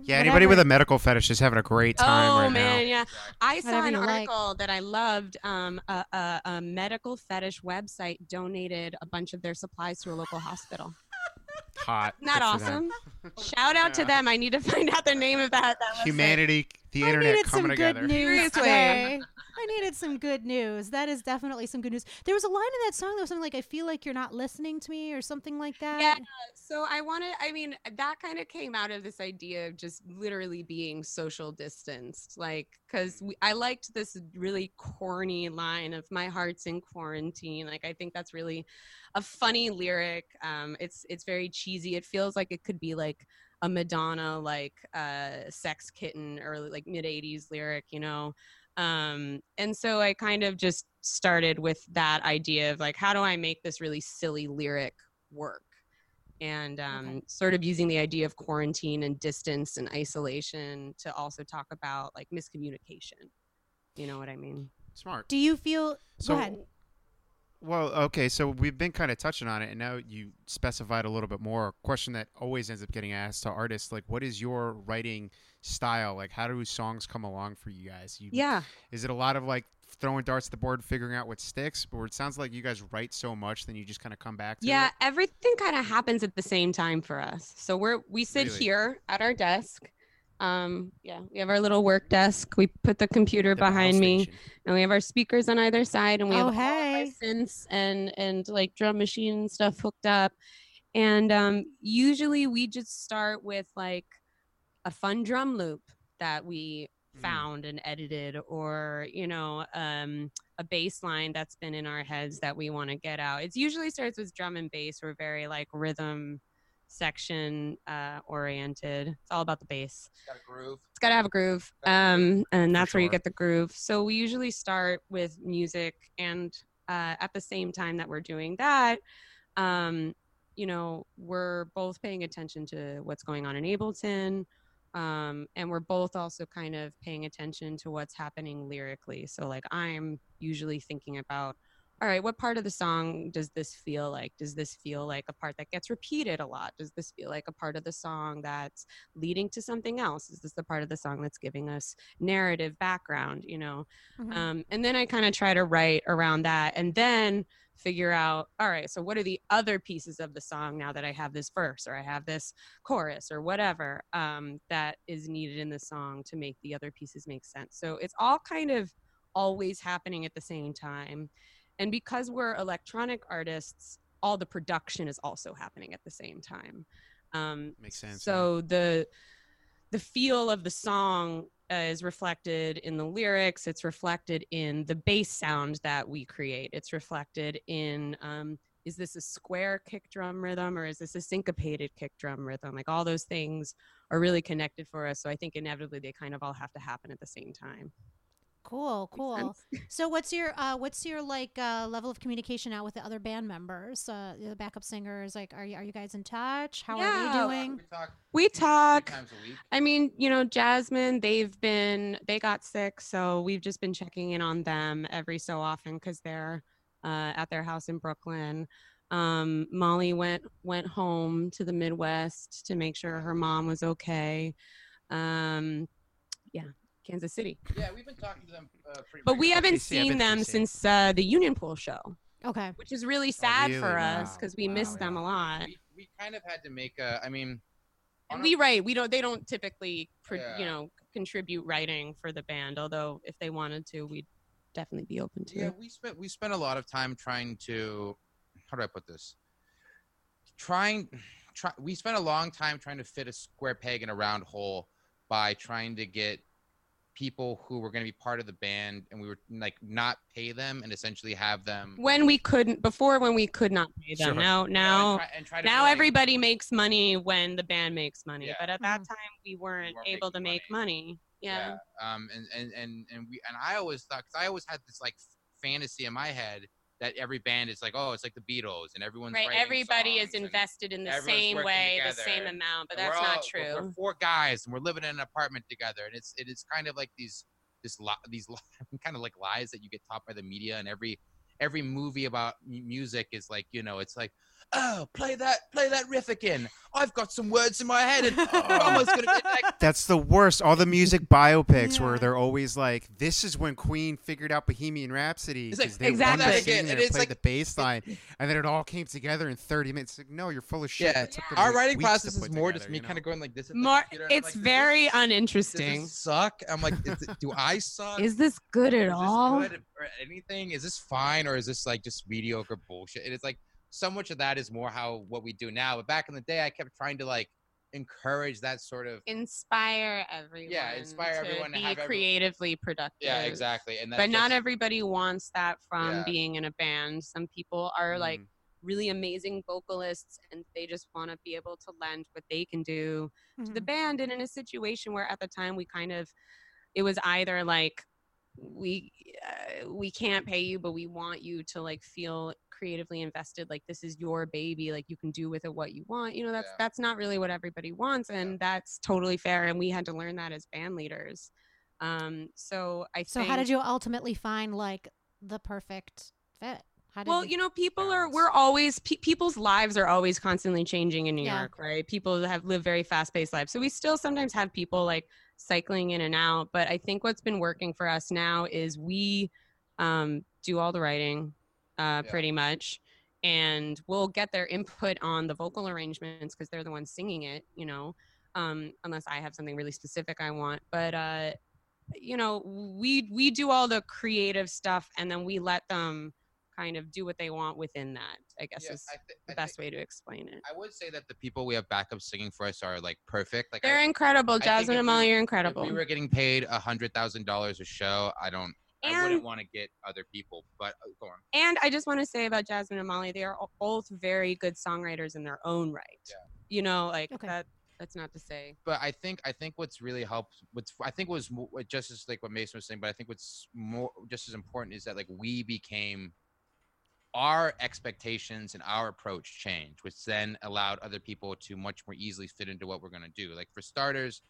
Yeah, anybody with a medical fetish is having a great time oh right man, yeah. I saw Whatever an you like. article that I loved. Um, a, a, a medical fetish website donated a bunch of their supplies to a local hospital. now. Hot. Isn't that Good for them. awesome? Shout out to them. I need to find out the name of that. that website. Humanity, the I internet needed coming some together. good news today. I needed some good news. That is definitely some good news. There was a line in that song that was something like, "I feel like you're not listening to me" or something like that. Yeah. So I wanted, I mean, that kind of came out of this idea of just literally being social distanced. Like, because I liked this really corny line of my heart's in quarantine. Like, I think that's really a funny lyric. Um, it's, it's very cheesy. It feels like it could be like a Madonna, like, uh, sex kitten or like mid 80s lyric, you know? Um, and so I kind of just started with that idea of like, how do I make this really silly lyric work? And um, Okay. sort of using the idea of quarantine and distance and isolation to also talk about like miscommunication. You know what I mean? Smart. Do you feel? So, go ahead. Well, okay. So we've been kind of touching on it, and now you specified a little bit more. A question that always ends up getting asked to artists, like, what is your writing style? Like, how do songs come along for you guys? You, Yeah. Is it a lot of like throwing darts at the board, figuring out what sticks, or it sounds like you guys write so much, then you just kind of come back to Yeah, it? everything kind of happens at the same time for us. So we're we sit Really? here at our desk. Um, yeah, we have our little work desk. We put the computer The behind me, station. and we have our speakers on either side, and we Oh, have all of our hey. synths and and like drum machine stuff hooked up. And um, usually we just start with like a fun drum loop that we Mhm. found and edited, or you know, um, a bass line that's been in our heads that we want to get out. It usually starts with drum and bass. We're very like rhythm section uh, oriented. It's all about the bass Got a groove. it's got to have a groove. Gotta have a um and that's where you get the groove. So we usually start with music and uh, at the same time that we're doing that um you know we're both paying attention to what's going on in ableton um and we're both also kind of paying attention to what's happening lyrically. So like i'm usually thinking about all right what part of the song does this feel like? Does this feel like a part that gets repeated a lot? Does this feel like a part of the song that's leading to something else? Is this the part of the song that's giving us narrative background you know? Mhm. um, and then i kind of try to write around that and then figure out all right so what are the other pieces of the song now that i have this verse or i have this chorus or whatever um, that is needed in the song to make the other pieces make sense? So it's all kind of always happening at the same time and because we're electronic artists all the production is also happening at the same time. Um, Makes sense, yeah. so the the feel of the song uh, is reflected in the lyrics. It's reflected in the bass sound that we create. It's reflected in um, is this a square kick drum rhythm or is this a syncopated kick drum rhythm? Like all those things are really connected for us. So i think inevitably they kind of all have to happen at the same time Cool, cool. So what's your uh what's your like uh level of communication out with the other band members? Uh the backup singers, like are you are you guys in touch? How are you doing? We talk we talk times a week. I mean, you know, Jasmine, they've been, they got sick. So we've just been checking in on them every so often because they're uh, at their house in Brooklyn. Um, Molly went, went home to the Midwest to make sure her mom was okay. Um, yeah, Kansas City. Yeah, we've been talking to them uh, pretty. But we haven't KC, seen them KC. since uh, the Union Pool show, Okay. which is really sad really? for us because we Wow, miss yeah. them a lot. We, we kind of had to make a. I mean, And we write. We don't. They don't typically, pro- Yeah. you know, contribute writing for the band. Although if they wanted to, we'd definitely be open to. Yeah, it. we spent we spent a lot of time trying to. How do I put this? Trying, try. We spent a long time trying to fit a square peg in a round hole by trying to get people who were going to be part of the band, and we were like not pay them and essentially have them. When we couldn't before, when we could not pay them. Sure. Now, you know, now, and try, and try now like- everybody makes money when the band makes money. Yeah. But at that Mhm. time, we weren't, weren't able to make money. Yeah. Um. And and and and we and I always thought because I always had this like fantasy in my head that every band is like oh it's like the Beatles and everyone's Right. Everybody is invested in the same way, the same amount, but and that's not all- we're- true. We're four guys, and we're living in an apartment together, and it's it is kind of like these this li- these li- kind of like lies that you get taught by the media, and every every movie about mu- music is like you know it's like oh play that play that riff again. I've got some words in my head, and we're almost gonna get like That's the worst. All the music biopics Yeah. where they're always like, "This is when Queen figured out Bohemian Rhapsody It's like, they exactly. wanted again, and and it's play like- the bass line, and then it all came together in 30 minutes." Like, no, you're full of shit. Yeah. It took them, our writing process is more together, just me you know? kind of going like this. at More, computer, it's like, very this- Does uninteresting. this suck? I'm like, is it, do I suck? Is this good at is this all? good or anything? Is this fine or is this like just mediocre bullshit? And it's like so much of that is more how what we do now. But back in the day, I kept trying to like encourage that sort of Inspire everyone. Yeah, inspire to everyone to be have every- creatively productive. yeah, exactly. And that's But not everybody wants that from Yeah. being in a band. Some people are like Mm. really amazing vocalists and they just want to be able to lend what they can do to the Mhm. band. And in a situation where at the time we kind of, it was either like we uh, we can't pay you but we want you to like feel creatively invested like this is your baby like you can do with it what you want you know that's Yeah. that's not really what everybody wants and that's totally fair and we had to learn that as band leaders um so i So think how did you ultimately find like the perfect fit? How did well you know people are we're always pe- people's lives are always constantly changing in new Yeah. york right people have lived very fast-paced lives so we still sometimes have people like cycling in and out but i think what's been working for us now is we um, do all the writing uh, Yeah. pretty much and we'll get their input on the vocal arrangements because they're the ones singing it you know um, unless i have something really specific i want but uh, you know we we do all the creative stuff and then we let them kind of do what they want within that i guess Yeah, is I thi- the best way to explain it I would say that the people we have backup singing for us are like perfect. Like they're I, incredible jasmine and molly you're incredible we were getting paid a hundred thousand dollars a show, I don't. I wouldn't want to get other people, but uh, go on. and i just want to say about jasmine and molly they are both very good songwriters in their own right Yeah. you know like Okay. that that's not to say But I think I think what's really helped. What's I think was mo- just as like what Mason was saying. But I think what's more just as important is that like we became our expectations and our approach changed, which then allowed other people to much more easily fit into what we're going to do. Like for starters,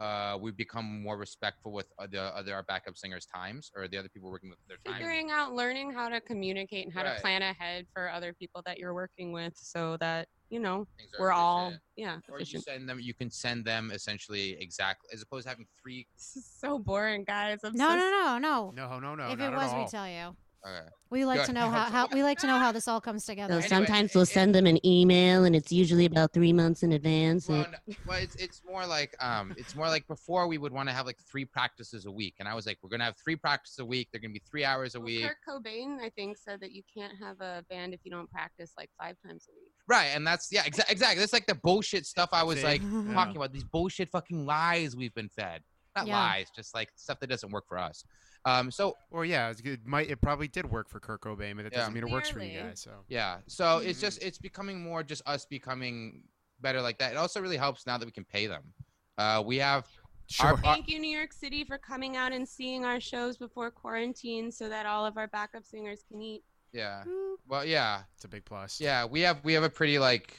uh, we've become more respectful with other other our backup singers' times or the other people working with their time. figuring out learning how to communicate and how Right. to plan ahead for other people that you're working with so that you know Things are we're all efficient. yeah Or you send them. You can send them essentially exactly as opposed to having three. this is so boring guys I'm No, so no, no, no. No, no, no. if not it was, we tell you. Okay. We like Good. to know how, how we like to know how this all comes together. So Anyway, sometimes we'll it- send them an email, and it's usually about three months in advance. Well, and- no, well, it's it's more like um, it's more like before we would want to have like three practices a week, and I was like, we're gonna have three practices a week. They're gonna be three hours a Well, week, Kurt Cobain, I think, said that you can't have a band if you don't practice like five times a week. right? And that's yeah, exa- exactly. That's like the bullshit stuff I was See? like Yeah. talking about. These bullshit fucking lies we've been fed. Not Yeah. lies, just like stuff that doesn't work for us. Um, so Or yeah, it's good. Might it probably did work for Kurt Cobain, but that Yeah. doesn't mean it works for you Clearly. guys. So yeah, so it's Mhm. just it's becoming more just us becoming better like that. It also really helps now that we can pay them. Uh, we have sure. Our- Thank you, New York City, for coming out and seeing our shows before quarantine so that all of our backup singers can eat. yeah. Well, yeah. it's a big plus. Yeah, we have we have a pretty like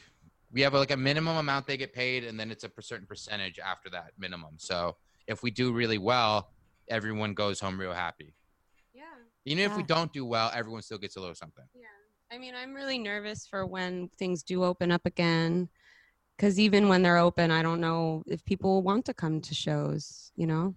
we have like a minimum amount they get paid, and then it's a certain percentage after that minimum. So if we do really well, everyone goes home real happy. Yeah. Even if we don't do well, everyone still gets a little something. Yeah. I mean, I'm really nervous for when things do open up again. Because even when they're open, I don't know if people want to come to shows, you know?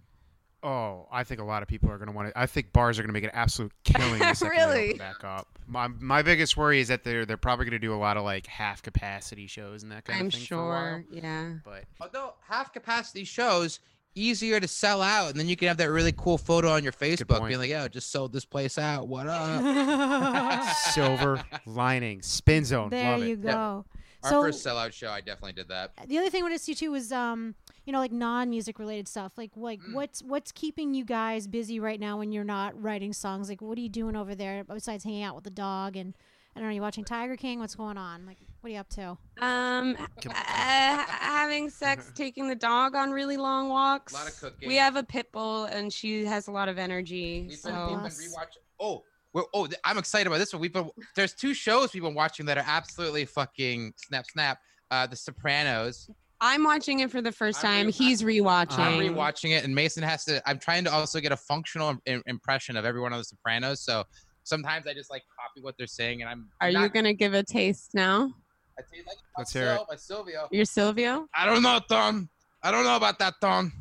Oh, I think a lot of people are going to want to. I think bars are going to make an absolute killing the Really? back up. My my biggest worry is that they're they're probably going to do a lot of like half capacity shows and that kind I'm of thing for a while. sure. Yeah. But Although half capacity shows easier to sell out, and then you can have that really cool photo on your Facebook, being like, "Yo, just sold this place out. What up?" silver lining, spin zone, there love you it. go. Our so first sellout show, I definitely did that. the other thing I wanted to see too was um you know like non-music related stuff like like Mm. what's what's keeping you guys busy right now when you're not writing songs like what are you doing over there besides hanging out with the dog and I don't know Are you watching Tiger King what's going on like what are you up to Um, uh, having sex, taking the dog on really long walks. A lot of cooking. We have a pit bull, and she has a lot of energy. We've So been Plus. rewatching. Oh, we're, oh, I'm excited about this one. We've been there's two shows we've been watching that are absolutely fucking snap snap. Uh, The Sopranos. I'm watching it for the 1st time. re- He's rewatching. I'm rewatching it, and Mason has to. I'm trying to also get a functional im- impression of everyone on The Sopranos. So sometimes I just like copy what they're saying, and I'm. Are not, you gonna give a taste now? I tell you, like, Let's my hear it. Sil- My Silvio. You're Silvio. I don't know, Tom. I don't know about that, Tom.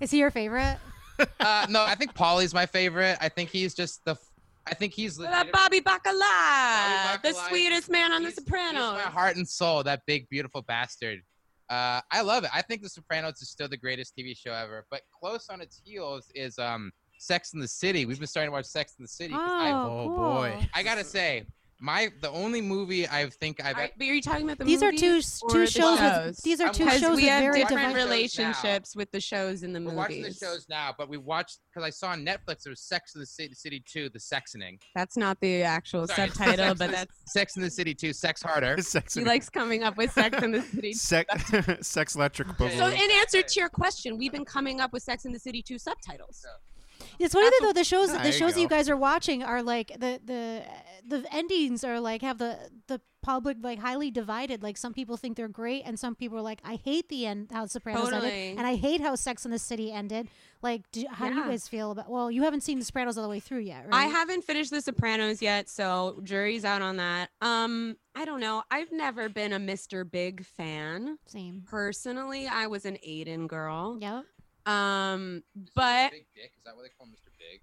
is he your favorite Uh, no, I think Paulie's my favorite. I think he's just the. I think he's What legit- up, Bobby Bacala, the sweetest man on The He's- he's Sopranos. my heart and soul, that big, beautiful bastard. Uh, I love it. I think The Sopranos is still the greatest TV show ever. But close on its heels is um, Sex in the City. We've been starting to watch Sex in the City. 'cause I, oh, Oh, cool. boy. I gotta say, my the only movie I think I've. All right, but are you talking about the these are two two shows shows? with these are I'm two shows we with have very different different- relationships with the shows in the movies. we're watching the shows now, but we watched because I saw on Netflix there was Sex in the City, City 2, The Sexoning. That's not the actual Sorry, subtitle, Sex but that's Sex in the City 2, Sex Harder. sex, he likes coming up with Sex in the City. sex, sex electric So boogaloo. So, in answer to your question, we've been coming up with Sex in the City 2 subtitles. It's funny that though the shows the shows that you guys are watching are like the the the endings are like have the the public like highly divided. Like some people think they're great, and some people are like, I hate the end how Sopranos Totally. ended, and I hate how Sex and the City ended. Like, do, how do you Yeah. guys feel about? Well, you haven't seen The Sopranos all the way through yet, right? I haven't finished The Sopranos yet, so jury's out on that. Um, I don't know. I've never been a Mr. Big fan. Same. Personally, I was an Aidan girl. Yep. Um, Mr. but Big Dick, is that what they call Mr. Big?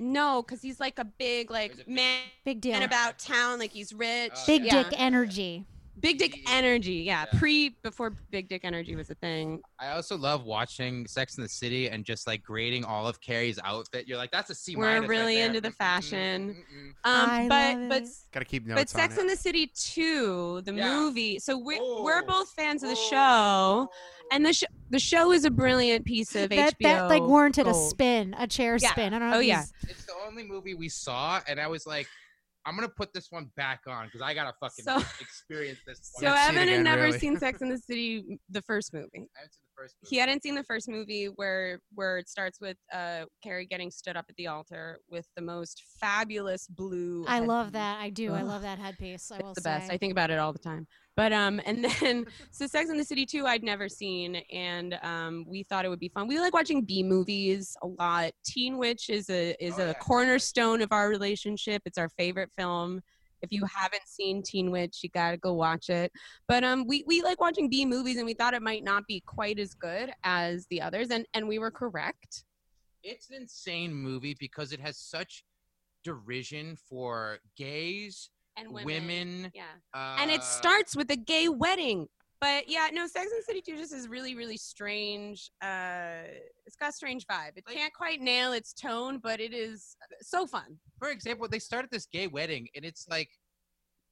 no, because he's like a big like Is it big? man Big deal. about town, like he's rich. Oh, Big yeah. dick energy. Big dick energy. Yeah, Yeah. pre before big dick energy was a thing. I also love watching Sex in the City and just like grading all of Carrie's outfit. You're like, that's a C We're minus right really into the fashion. mm-mm. Um, I but love but it. Got to keep but notes Sex on in it. the City 2, the Yeah. movie. So we're we're Oh. both fans of the show, and the sh- the show is a brilliant piece of That HBO. that like warranted a spin, a chair Yeah. spin. I don't know. Oh, if yeah. It's the only movie we saw, and I was like, I'm gonna put this one back on because I gotta fucking So- experience this. So one. Let's see it Evan had never really. seen Sex in the City, the first movie. I haven't seen the first movie. He hadn't seen the first movie where where it starts with uh Carrie getting stood up at the altar with the most fabulous blue. I love that. I do. I love that headpiece. I will It's the say. best. I think about it all the time. But um, and then so Sex in the City 2 I'd never seen, and um, we thought it would be fun. We like watching B movies a lot. Teen Witch is a is Oh, a yeah. cornerstone of our relationship. It's our favorite film. If you haven't seen Teen Witch, you gotta go watch it. But um, we we like watching B movies, and we thought it might not be quite as good as the others, and and we were correct. It's an insane movie because it has such derision for gays, And women. yeah. uh, and it starts with a gay wedding. But yeah, no, Sex and City 2 just is really, really strange. Uh, it's got a strange vibe. It Like- can't quite nail its tone, but it is so fun. For example, they started this gay wedding, and it's like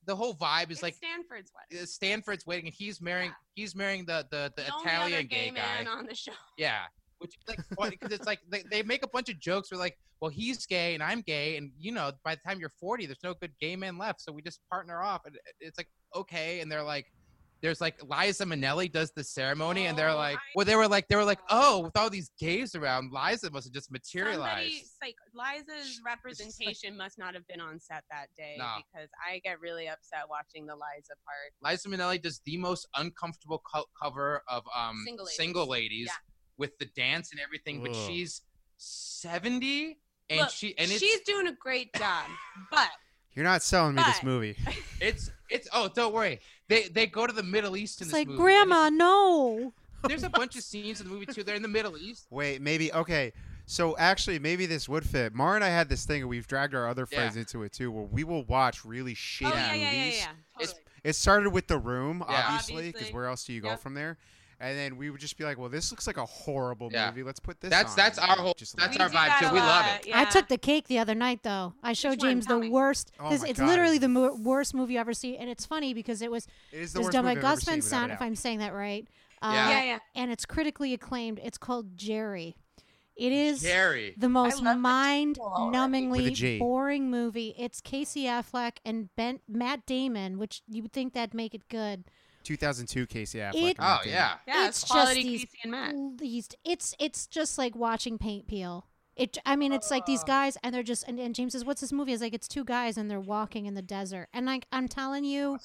the whole vibe is It's like Stanford's wedding. uh, Stanford's wedding, and he's marrying Yeah. he's marrying the the, the, The only other Italian gay, gay, man guy. on the show. Yeah. Which is like funny because it's like they, they make a bunch of jokes where like, well, he's gay and I'm gay, and you know, by the time you're 40, there's no good gay men left, so we just partner off, and it's like okay, and they're like, there's like Liza Minnelli does the ceremony, and they're Oh, like, I well, they were like, they were like, oh, with all these gays around, Liza must have just materialized. Somebody, like Liza's representation must not have been on set that day No. because I get really upset watching the Liza part. Liza Minnelli does the most uncomfortable co- cover of um Single Ladies. ladies Yeah. With the dance and everything, but Ugh. she's 70 and Look, she and it's she's doing a great job, but You're not selling me this But- movie. It's it's oh don't worry they they go to the Middle East in It's this like, movie. and Grandma, no. it's- there's a bunch of scenes in the movie too. They're in the Middle East. Wait, maybe okay. So actually, maybe this would fit. Mar and I had this thing, and we've dragged our other friends Yeah. into it too, where we will watch really oh, shitty oh yeah, yeah, yeah, movies. yeah, totally. It started with The Room, Yeah. obviously, because Obviously. where else do you go Yep. from there? And then we would just be like, "Well, this looks like a horrible Yeah. movie. Let's put this." That's- on," that's our whole- just that's our vibe, that too. a We love lot, it. I took the cake the other night though. I showed Which? James the me. worst. Oh this, it's God. literally the mo- worst movie I've ever seen, and it's funny because it was It is the was worst done by movie I've Gus Van Sant, if. I'm saying that right. Uh, Yeah. yeah, yeah. And it's critically acclaimed. It's called Gerry. It is Gerry. the most love the title already. With a mind-numbingly boring movie. It's Casey Affleck and Ben Matt Damon, which you would think that'd make it good. 2002 Casey Affleck. It- Oh yeah. Yeah, it's it's quality just these Casey and Matt. These, it's it's just like watching paint peel. It, I mean, it's like these oh. guys, and they're just. And, and James says, "What's this movie?" It's like it's two guys, and they're walking in the desert, and like I'm telling you,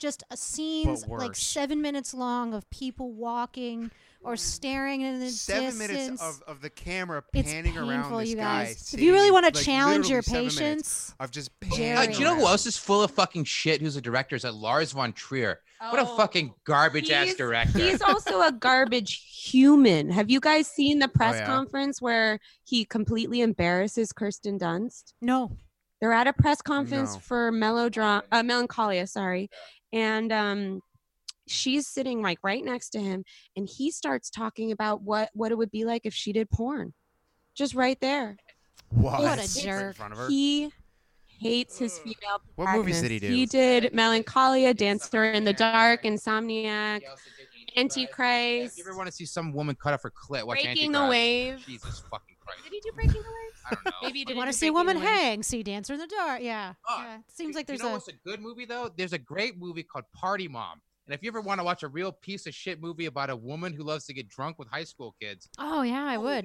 just uh, scenes like seven minutes long of people walking or staring in the Seven distance. minutes of, of the camera it's panning painful, around this you guy. guys. If sitting you really want to like, challenge your literally seven minutes patience, just panning Uh, do you know who else is full of fucking shit? Who's a director? Is that Lars von Trier? What a Oh. fucking garbage ass He's- director. He's also a garbage human. Have you guys seen the press yeah. conference where he completely embarrasses Kirsten Dunst? no. They're at a press conference No. for melodrama, uh, melancholia, sorry, and um, she's sitting like right next to him, and he starts talking about what what it would be like if she did porn, just right there. What? What a jerk. front of her? He hates his female. What movies did he do? He did Melancholia, Dancer in the Dark, Insomniac, He also Antichrist. If you ever want to see some woman cut off her clit, watch Breaking the Wave. Jesus fucking Christ. Did he do Breaking the Waves? I don't know. Maybe he didn't. Want to see a woman hang? See Dancer in the Dark? Yeah. Oh, yeah. It seems You- like there's you know a. what's a good movie though? There's a great movie called Party Mom. And if you ever want to watch a real piece of shit movie about a woman who loves to get drunk with high school kids, Oh yeah, I would.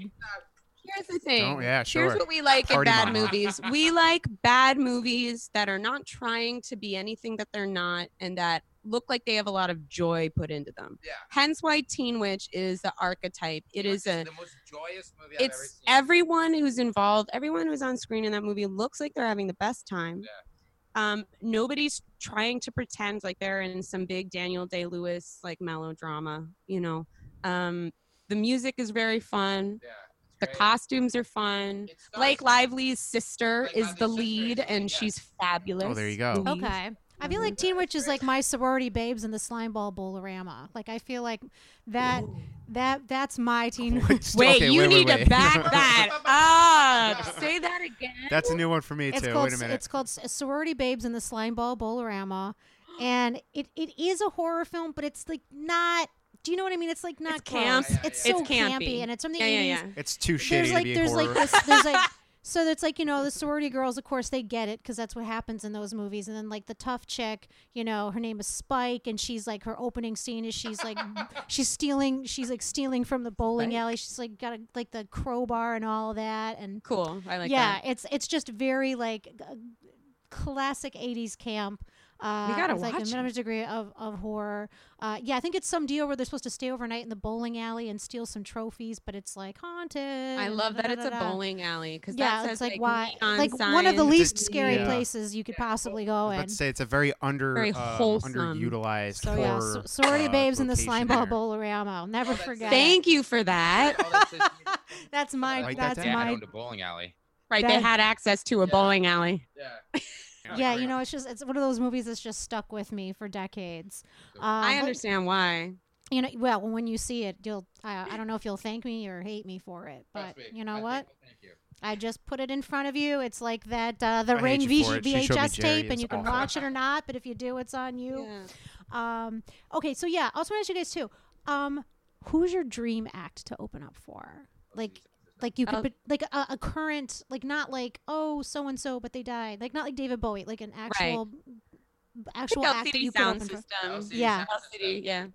Here's the thing. Oh, yeah, sure. Here's what we like in bad mama. movies. We like bad movies that are not trying to be anything that they're not and that look like they have a lot of joy put into them. Yeah. Hence why Teen Witch is the archetype. It is a the most joyous movie I've ever it's seen. everyone who's involved, everyone who's on screen in that movie looks like they're having the best time. Yeah. Um, nobody's trying to pretend like they're in some big Daniel Day Lewis like melodrama, you know. Um, the music is very fun. yeah, The great. costumes are fun. Blake Lively's sister Blake is Lively's the sister lead, great, and yeah. she's fabulous. Oh, there you go. Louise. Okay. I feel mm-hmm. like Teen Witch is like my sorority babes in the slimeball bowl-o-rama. Like I feel like that that that's my Teen Witch. Wait, Okay, you wait, wait, need wait. to back that up. Say that again. That's a new one for me It's too. called Wait a minute. it's called Sorority Babes in the Slimeball Bowl-O-Rama, and it, it is a horror film, but it's like not. Do you know what I mean? It's like not It's camp. gross. Yeah, It's yeah, so It's campy. and it's from the yeah, 80s. yeah, yeah. It's too shitty there's to like be there's horror. like this there's like so that's like you know the sorority girls of course they get it because that's what happens in those movies and then like the tough chick you know her name is spike and she's like her opening scene is she's like she's stealing she's like stealing from the bowling Spike? alley she's like got a, like the crowbar and all that and Cool. I like yeah that. it's it's just very like classic 80s camp uh, We gotta with, like a minimum degree of, of horror. Uh, yeah, I think it's some deal where they're supposed to stay overnight in the bowling alley and steal some trophies, but it's like haunted. I love that it's a bowling alley because Yeah, that it's says like, why, like one of the least scary yeah. places you could possibly go I was in. about to say it's a very under Very um, underutilized So yeah, so, sorority uh, babes in the slime ball location there. bowlerama. I'll never Oh, forget. it. it. Thank you for that. All that says- That's my. Write that that's down. I my. owned a bowling alley. Right, That- they had access to a Yeah. bowling alley. Yeah. Yeah, you know, it's just it's one of those movies that's just stuck with me for decades. Uh, I but- understand why. You know, well, when you see it, you'll. I, I don't know if you'll thank me or hate me for it, but you know I what? think- Thank you. I just put it in front of you. It's like that uh, the I Ring you v- for it. She showed me VHS tape, and you can awful. watch it or not. But if you do, it's on you. Yeah. Um, okay, so yeah, I also want to ask you guys too. Um, who's your dream act to open up for? Like, like you could, Oh. put, like a, a current, like not like oh so and so, but they died. Like not like David Bowie, like an actual, actual Like act LCD you sound open system. LCD Yeah. LCD, yeah.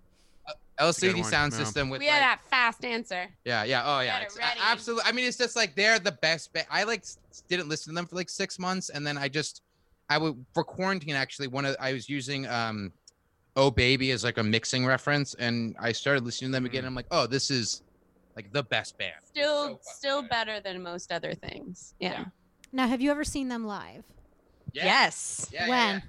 LCD one, sound yeah. system with We had like, that fast answer. Yeah, yeah. Oh, yeah. It's, ready. absolutely. I mean, it's just like they're the best. Ba- I like didn't listen to them for like six months, and then I just, I would for quarantine actually. One of I was using um, Oh Baby as like a mixing reference, and I started listening to them again. Mm. I'm like, oh, this is like the best band. Still, So still good. better than most other things. Yeah. Yeah. Now, have you ever seen them live? Yeah. Yes. Yeah, yeah, when?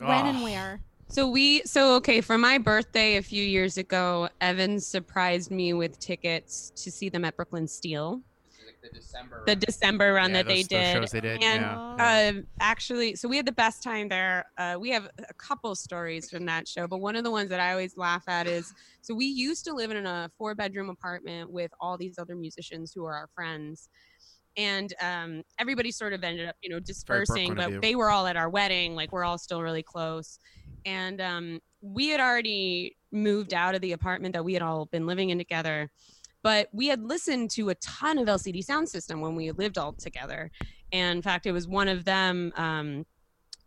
yeah. When Oh. and where? So we so okay for my birthday a few years ago, Evan surprised me with tickets to see them at Brooklyn Steel. This is like the December. The run. December run Yeah, that they those- those did. shows they did, And yeah. uh, actually, so we had the best time there. Uh, we have a couple stories from that show, but one of the ones that I always laugh at is so we used to live in a four bedroom apartment with all these other musicians who are our friends. And um, everybody sort of ended up, you know, dispersing, but they were all at our wedding. Like we're all still really close. And um, we had already moved out of the apartment that we had all been living in together but we had listened to a ton of LCD Soundsystem when we lived all together. And in fact, it was one of them, um,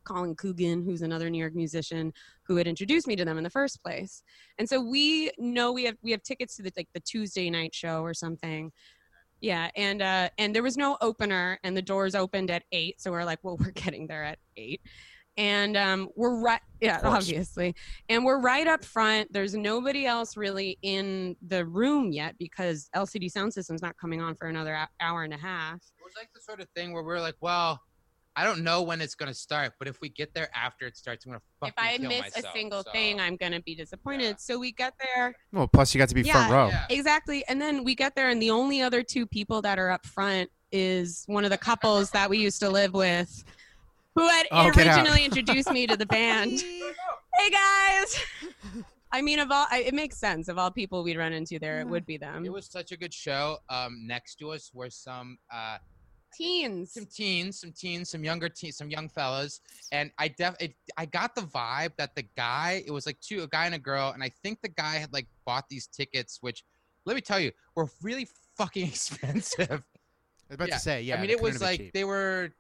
Colin Coogan, who's another New York musician, who had introduced me to them in the first place. And so we know we have we have tickets to the like the Tuesday night show or something. Yeah, and uh, and there was no opener, and the doors opened at eight. So we're like, well, we're getting there at eight, and um, we're right. Yeah, obviously, and we're right up front. There's nobody else really in the room yet because LCD Soundsystem's not coming on for another hour and a half. It was like the sort of thing where we're like, well, I don't know when it's gonna start, but if we get there after it starts, I'm gonna if I miss myself. a single So, thing, I'm gonna be disappointed. Yeah. So we get there. Well, plus you got to be front row. yeah. Exactly. And then we get there, and the only other two people that are up front is one of the couples that we used to live with, who had Oh, originally introduced me to the band. hey guys. I mean, of all, I, it makes sense. Of all people we'd run into there, it would be them. It was such a good show. Um, next to us were some uh, teens. some teens, some teens, some younger teens, some young fellas, and I def it, I got the vibe that the guy, it was like two, a guy and a girl, and I think the guy had like bought these tickets, which let me tell you, were really fucking expensive. I was about Yeah, to say, yeah. I mean, it was like cheap. they were.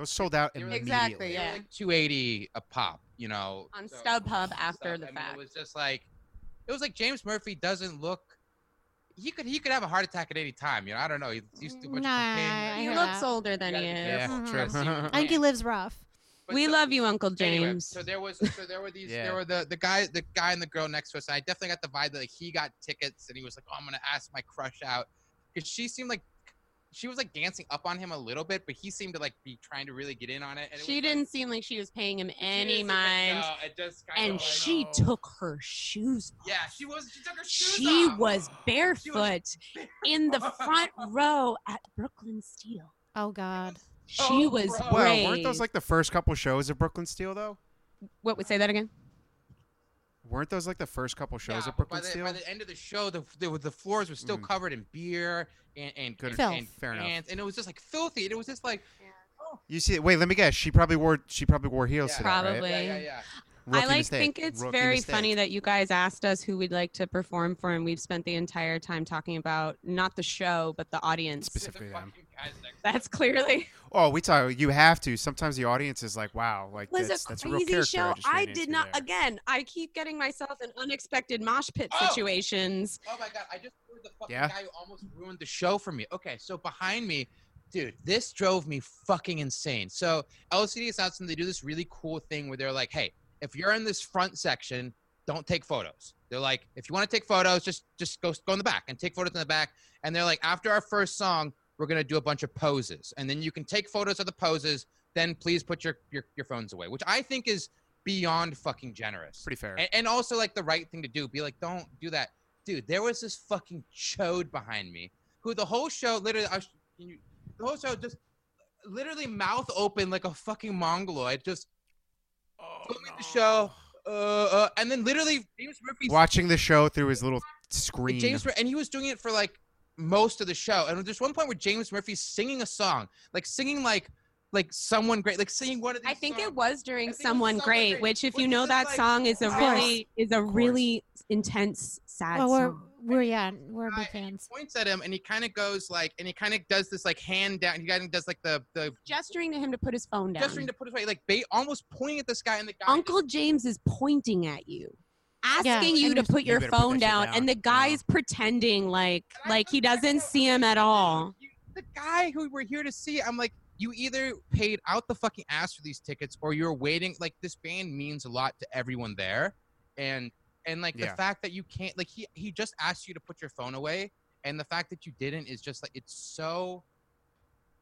Those sold out they were immediately. Exactly, yeah. like 280 a pop, you know. On so- StubHub after Stuff. the I mean, fact. it was just like, it was like James Murphy doesn't look he could he could have a heart attack at any time. You know, I don't know. He's used to too much Nah, cocaine. I He hear looks that. older than he is. gotta Yeah, careful. Mhm. true. Gotta see what I think he lives rough. But we so- love you, Uncle Anyway, James. so there was so there were these Yeah. there were the the guy the guy and the girl next to us. And I definitely got the vibe that like, he got tickets and he was like, "Oh, I'm gonna ask my crush out," because she seemed like she was like dancing up on him a little bit, but he seemed to like be trying to really get in on it. And it she was, didn't seem like she was paying him any didn't like- mind. no, it just kinda and like, she oh. took her shoes off. Yeah, she was. She took her shoes She off. was barefoot in the front row at Brooklyn Steel. Oh God. She Oh, was bro. Well, weren't those like the first couple shows of Brooklyn Steel though? what would say that again? Weren't those like the first couple shows Yeah, of but by Brooklyn the, Steel? by the end of the show, the the, the floors were still Mm. covered in beer and and, Good. and, and Fair enough. and it was just like filthy. And it was just like You see, wait, let me guess. She probably wore she probably wore heels Yeah. to that, right? Probably. yeah, yeah, yeah. I like mistake. think it's Rookie very mistake. funny that you guys asked us who we'd like to perform for, and we've spent the entire time talking about not the show but the audience. Specifically them. Fucking guys next to That's clearly Oh, we talk. You have to. Sometimes the audience is like, "Wow, like was that's, a that's a real crazy character." show. just I did not. there." Again, I keep getting myself in unexpected mosh pit Oh! situations. Oh my god! I just heard the fucking Yeah? guy who almost ruined the show for me. Okay, so behind me, dude, this drove me fucking insane. So LCD announced they do this really cool thing where they're like, "Hey, if you're in this front section, don't take photos." They're like, "If you want to take photos, just just go go in the back and take photos in the back." And they're like, "After our first song, we're gonna do a bunch of poses, and then you can take photos of the poses. Then please put your your, your phones away," which I think is beyond fucking generous Pretty fair. and, and also like the right thing to do. Be like, don't do that, dude. There was this fucking chode behind me who the whole show literally, I you, the whole show just literally mouth open like a fucking mongoloid, just told me the show, uh, uh, and then literally James Murphy, Watching the show through his little screen. James, and he was doing it for like most of the show. And there's one point where James Murphy's singing a song, like singing like like someone great, like singing one of these. I think it was during I think it was Someone Someone Great, Great, which if which you know that like- song is a Of really is a really intense sad Well, we're song. we're yeah, we're guy, big and he fans. points at him and he kind of goes like, and he kind of does this like hand down. He kind of does like the the Gesturing to him to put his phone down. gesturing to put his way, like ba- almost pointing at this guy, and the guy. Uncle James is pointing at you, asking Yeah, you and to put your better put phone that down, down. and the Yeah. guy's pretending like like he doesn't see him at all. The guy who we're here to see, I'm like, you either paid out the fucking ass for these tickets, or you're waiting. Like this band means a lot to everyone there, and and like Yeah. the fact that you can't, like he he just asked you to put your phone away, and the fact that you didn't is just like it's so.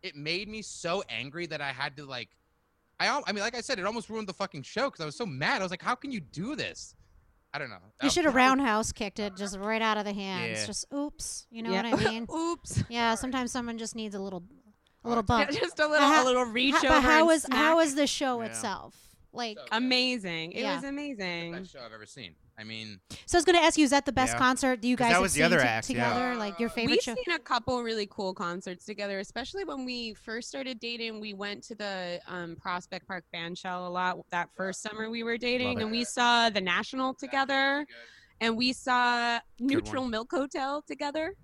It made me so angry that I had to like. I, I mean, like I said, it almost ruined the fucking show because I was so mad. I was like, "How can you do this?" I don't know. You should have roundhouse kicked it just right out of the hands. Yeah. Just oops. You know Yeah. what I mean? Oops. yeah. Sometimes someone just needs a little, a little Yeah, bump. Just a little how- a little reach How- over. but how and was how smack. was the show Yeah. itself? Like, So- amazing? It Yeah. was amazing. The best show I've ever seen. I mean, so I was gonna ask you, is that the best Yeah. concert that you 'Cause guys that have was the seen other to- act, yeah. together? Like your favorite We've show? seen a couple really cool concerts together, especially when we first started dating. We went to the um, Prospect Park Bandshell a lot that first summer we were dating, and we saw the National together, and we saw Neutral. Milk Hotel together.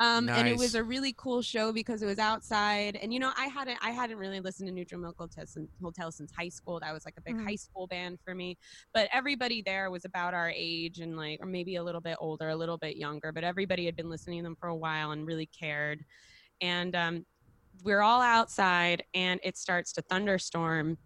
Um, and it was a really cool show because it was outside, and you know I hadn't I hadn't really listened to Neutral Milk Hotel since, Hotel since high school. That was like a big Mhm. high school band for me. But everybody there was about our age and like, or maybe a little bit older, a little bit younger. But everybody had been listening to them for a while and really cared. And um, we're all outside, and it starts to thunderstorm,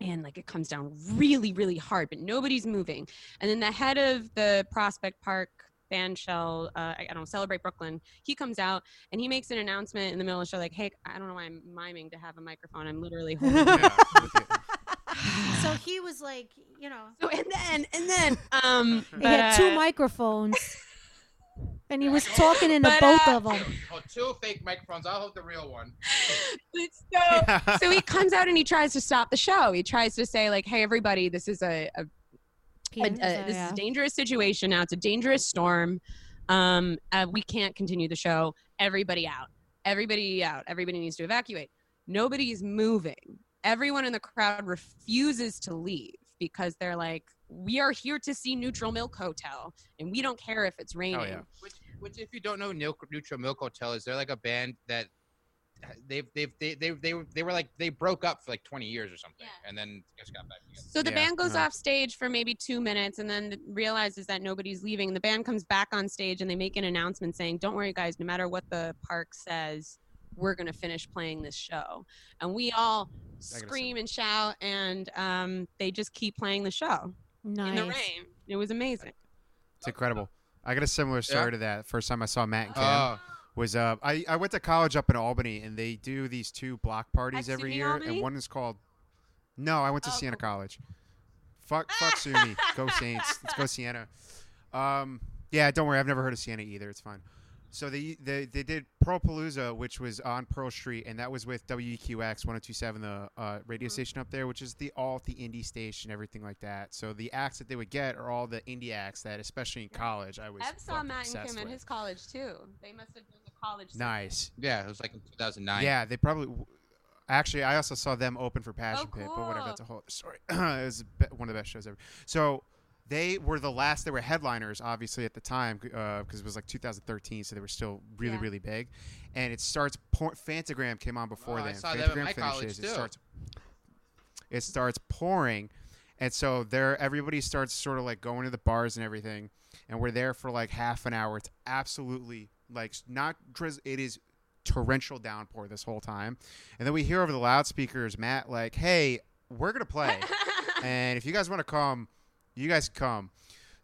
and like it comes down really, really hard, but nobody's moving. And then the head of the Prospect Park band shell, uh, I I don't know, Celebrate Brooklyn, he comes out and he makes an announcement in the middle of the show, like, hey, I don't know why I'm miming to have a microphone. I'm literally holding it. Yeah, with you. so he was like, you know, So and then and then um he but, had two uh, microphones, and he was talking into But, both uh, of them. oh, two fake microphones. I'll hold the real one. so so he comes out and he tries to stop the show. He tries to say like, "Hey, everybody, this is a, a, a, a- so, this is a dangerous situation now. It's a dangerous storm. Um, uh, we can't continue the show. Everybody out. Everybody out. Everybody needs to evacuate. Nobody's moving. Everyone in the crowd refuses to leave because they're like, "We are here to see Neutral Milk Hotel, and we don't care if it's raining." Oh, yeah. Which, which, if you don't know Neutral Milk Hotel, is they're like a band that they've they've they they they were, they were like they broke up for like 20 years or something, and then just got back together. So the Yeah, band goes uh-huh. off stage for maybe two minutes and then realizes that nobody's leaving. The band comes back on stage and they make an announcement saying, Don't worry, guys, no matter what the park says, we're going to finish playing this show. And we all scream and shout, and um, they just keep playing the show in the rain. It was amazing. It's incredible. I got a similar story Yeah. to that. First time I saw Matt and Kim Oh, was uh I, I went to college up in Albany and they do these two block parties At every SUNY year Albany? and one is called No, I went to Oh, Siena cool. College. Fuck fuck SUNY. Go Saints. Let's go Siena. Um yeah, don't worry, I've never heard of Siena either. It's fine. So they they, they did Pearl Palooza, which was on Pearl Street, and that was with WEQX 1027, the uh, radio station up there, which is the alt, the indie station, everything like that. So the acts that they would get are all the indie acts that, especially in college, I was Ev saw Matt and Kim at his college, too. They must have the college. scene. Nice. yeah, it was like in 2009. Yeah, they probably. Actually, I also saw them open for Passion Oh, Pit, but whatever. cool. That's a whole other story. it was one of the best shows ever. So they were the last. They were headliners, obviously, at the time uh, because it was like 2013, so they were still really, Yeah. really big. And it starts. Por- Phantogram came on before Oh, I then. saw them at Phantogram my college, finishes. It too. starts. It starts pouring, and so there, everybody starts sort of like going to the bars and everything, and we're there for like half an hour. It's absolutely like not drizz. It is torrential downpour this whole time, and then we hear over the loudspeakers, Matt, like, "Hey, we're gonna play, and if you guys want to come, you guys come."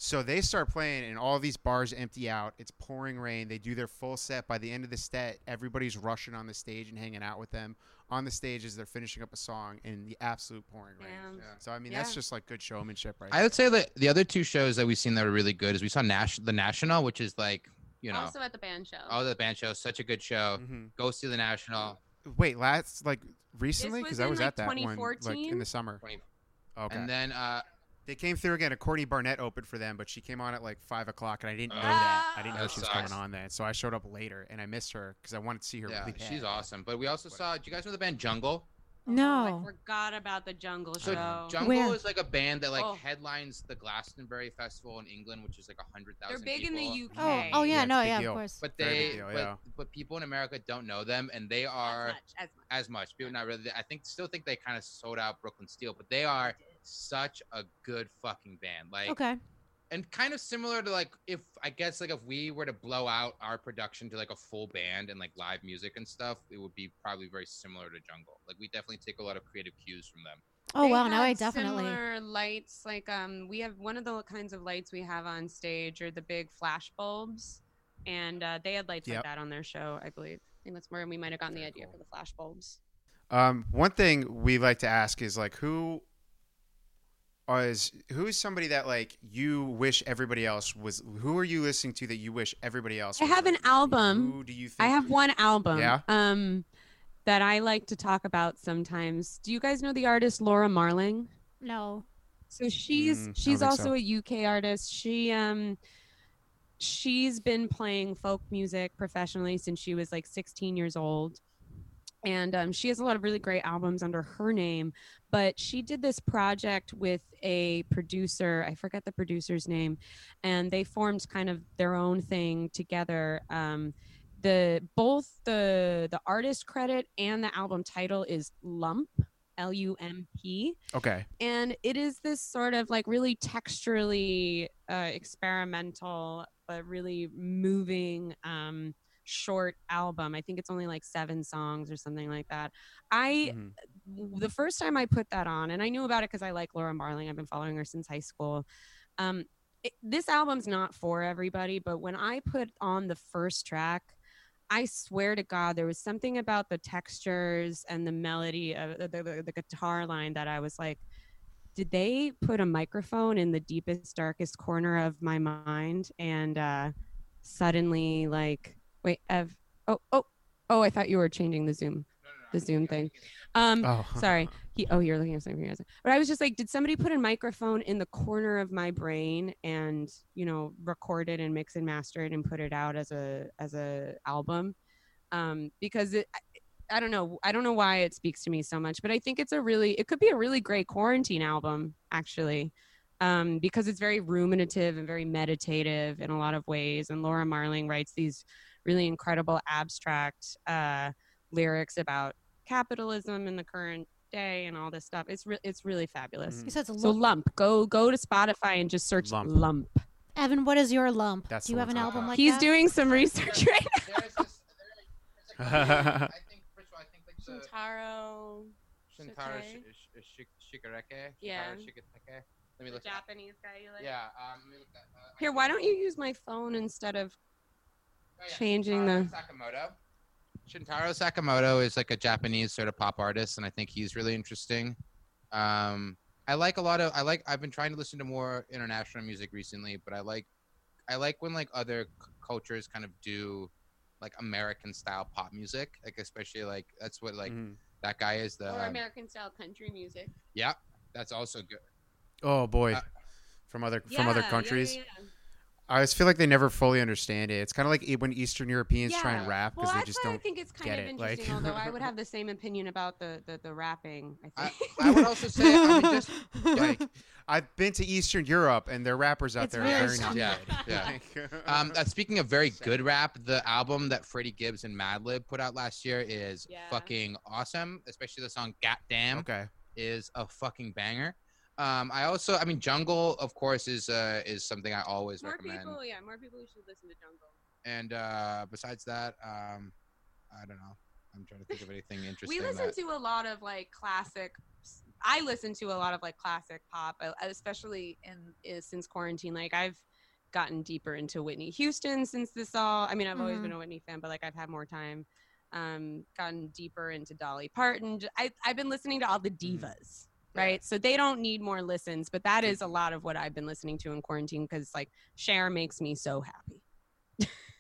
So they start playing, and all these bars empty out. It's pouring rain. They do their full set. By the end of the set, everybody's rushing on the stage and hanging out with them on the stage as they're finishing up a song in the absolute pouring rain. Damn. So I mean, that's just like good showmanship, right? I would say that the other two shows that we've seen that were really good is we saw Nash- the National, which is like you know, Also at the band show. oh the band show, such a good show. hmm Go see the National. Wait, last like recently because I was like, at that one like in the summer. 20 Okay. And then uh, They came through again. And Courtney Barnett opened for them, but she came on at like five o'clock, and I didn't know that. I didn't know That she was sucks. coming on then, so I showed up later, and I missed her because I wanted to see her yeah, really she's awesome. But we also saw. Do you guys know the band Jungle? Oh, No. I forgot about the jungle So show. Jungle Where? is like a band that like Oh. headlines the Glastonbury Festival in England, which is like a hundred They're thousand. big in the UK. Oh, oh yeah, Yeah, no, yeah, deal. of course. But they, deal, but, yeah. but people in America don't know them, and they As are much, as much. as much. People not really. I think still think they kind of sold out Brooklyn Steel, but they are such a good fucking band. Like, okay. And kind of similar to like if I guess like if we were to blow out our production to like a full band and like live music and stuff, it would be probably very similar to Jungle. Like we definitely take a lot of creative cues from them. Oh They wow, now I definitely. similar lights. Like um, we have one of the kinds of lights we have on stage are the big flash bulbs, and uh, they had lights Yep. like that on their show. I believe. I think that's where we might have gotten the idea cool. for the flash bulbs. Um, one thing we like to ask is like who is who is somebody that like you wish everybody else was who are you listening to that you wish everybody else I was have an album. who do you think I have one album. Yeah? Um, that I like to talk about sometimes. Do you guys know the artist Laura Marling? No. So she's Mm, she's also so. a UK artist. She um she's been playing folk music professionally since she was like 16 years old. And um, she has a lot of really great albums under her name, but she did this project with a producer. I forget the producer's name, and they formed kind of their own thing together. Um, the both the the artist credit and the album title is Lump, L U M P okay and it is this sort of like really texturally uh, experimental but really moving um, short album i think it's only like seven songs or something like that i Mhm. the first time i put that on and i knew about it because i like laura marling i've been following her since high school um, it, this album's not for everybody but when i put on the first track I swear to God, there was something about the textures and the melody of the, the, the guitar line that I was like, did they put a microphone in the deepest, darkest corner of my mind? And uh, suddenly, like, wait, Ev, oh, oh, oh, I thought you were changing the Zoom, the Zoom thing. Um, oh sorry. He, oh, you're looking at something. But I was just like, did somebody put a microphone in the corner of my brain and you know record it and mix and master it and put it out as a as a album? Um, because it, I, I don't know, I don't know why it speaks to me so much, but I think it's a really, it could be a really great quarantine album actually. Um, because it's very ruminative and very meditative in a lot of ways. And Laura Marling writes these really incredible abstract uh, lyrics about capitalism in the current day and all this stuff. It's re- it's really fabulous. You said it's a So lump. lump, go go to Spotify and just search Lump. lump. Evan, what is your lump? That's Do you have an album look like He's that? doing some research right now. There's this, there, there's a I think, first of all, I think like the Shintaro, Shintaro Shite. Sh- Sh- Sh- Shigareke. Yeah. Shintaro Shigateke. Let me look. that- Japanese guy you like. Yeah. Um, let me look that. Uh, Here, why don't you use my phone instead of Oh, yeah, changing Shintaro the- Sakamoto. Shintaro Sakamoto is like a Japanese sort of pop artist, and I think he's really interesting. Um, I like a lot of. I like. I've been trying to listen to more international music recently, but I like. I like when like other c- cultures kind of do, like American style pop music, like especially like that's what like Mhm. that guy is the. or um, American style country music? yeah, that's also good. Oh boy, Uh, from other from other Yeah, yeah, countries. yeah, yeah. I just feel like they never fully understand it. It's kind of like when Eastern Europeans try and rap because well, they that's just why I don't. think it's kind get of it, like- interesting. although I would have the same opinion about the the, the rapping. I I, think. I would also say I mean, just Like, I've been to Eastern Europe and their rappers out It's there really are very not Yeah, good. yeah. Like- Um, uh, speaking of very good rap, the album that Freddie Gibbs and Madlib put out last year is Yeah. fucking awesome. Especially the song "Gat Damn" okay. is a fucking banger. Um, I also, I mean, Jungle, of course, is uh, is something I always more recommend. More people, yeah, more people should listen to Jungle. And uh, besides that, um, I don't know. I'm trying to think of anything interesting. We listen that- to a lot of like classic. I listen to a lot of like classic pop, uh, especially in uh, since quarantine. Like I've gotten deeper into Whitney Houston since this all. I mean, I've always Mhm. been a Whitney fan, but like I've had more time. Um, gotten deeper into Dolly Parton. I, I've been listening to all the divas. Yeah. Right, so they don't need more listens, but that is a lot of what I've been listening to in quarantine because like Cher makes me so happy.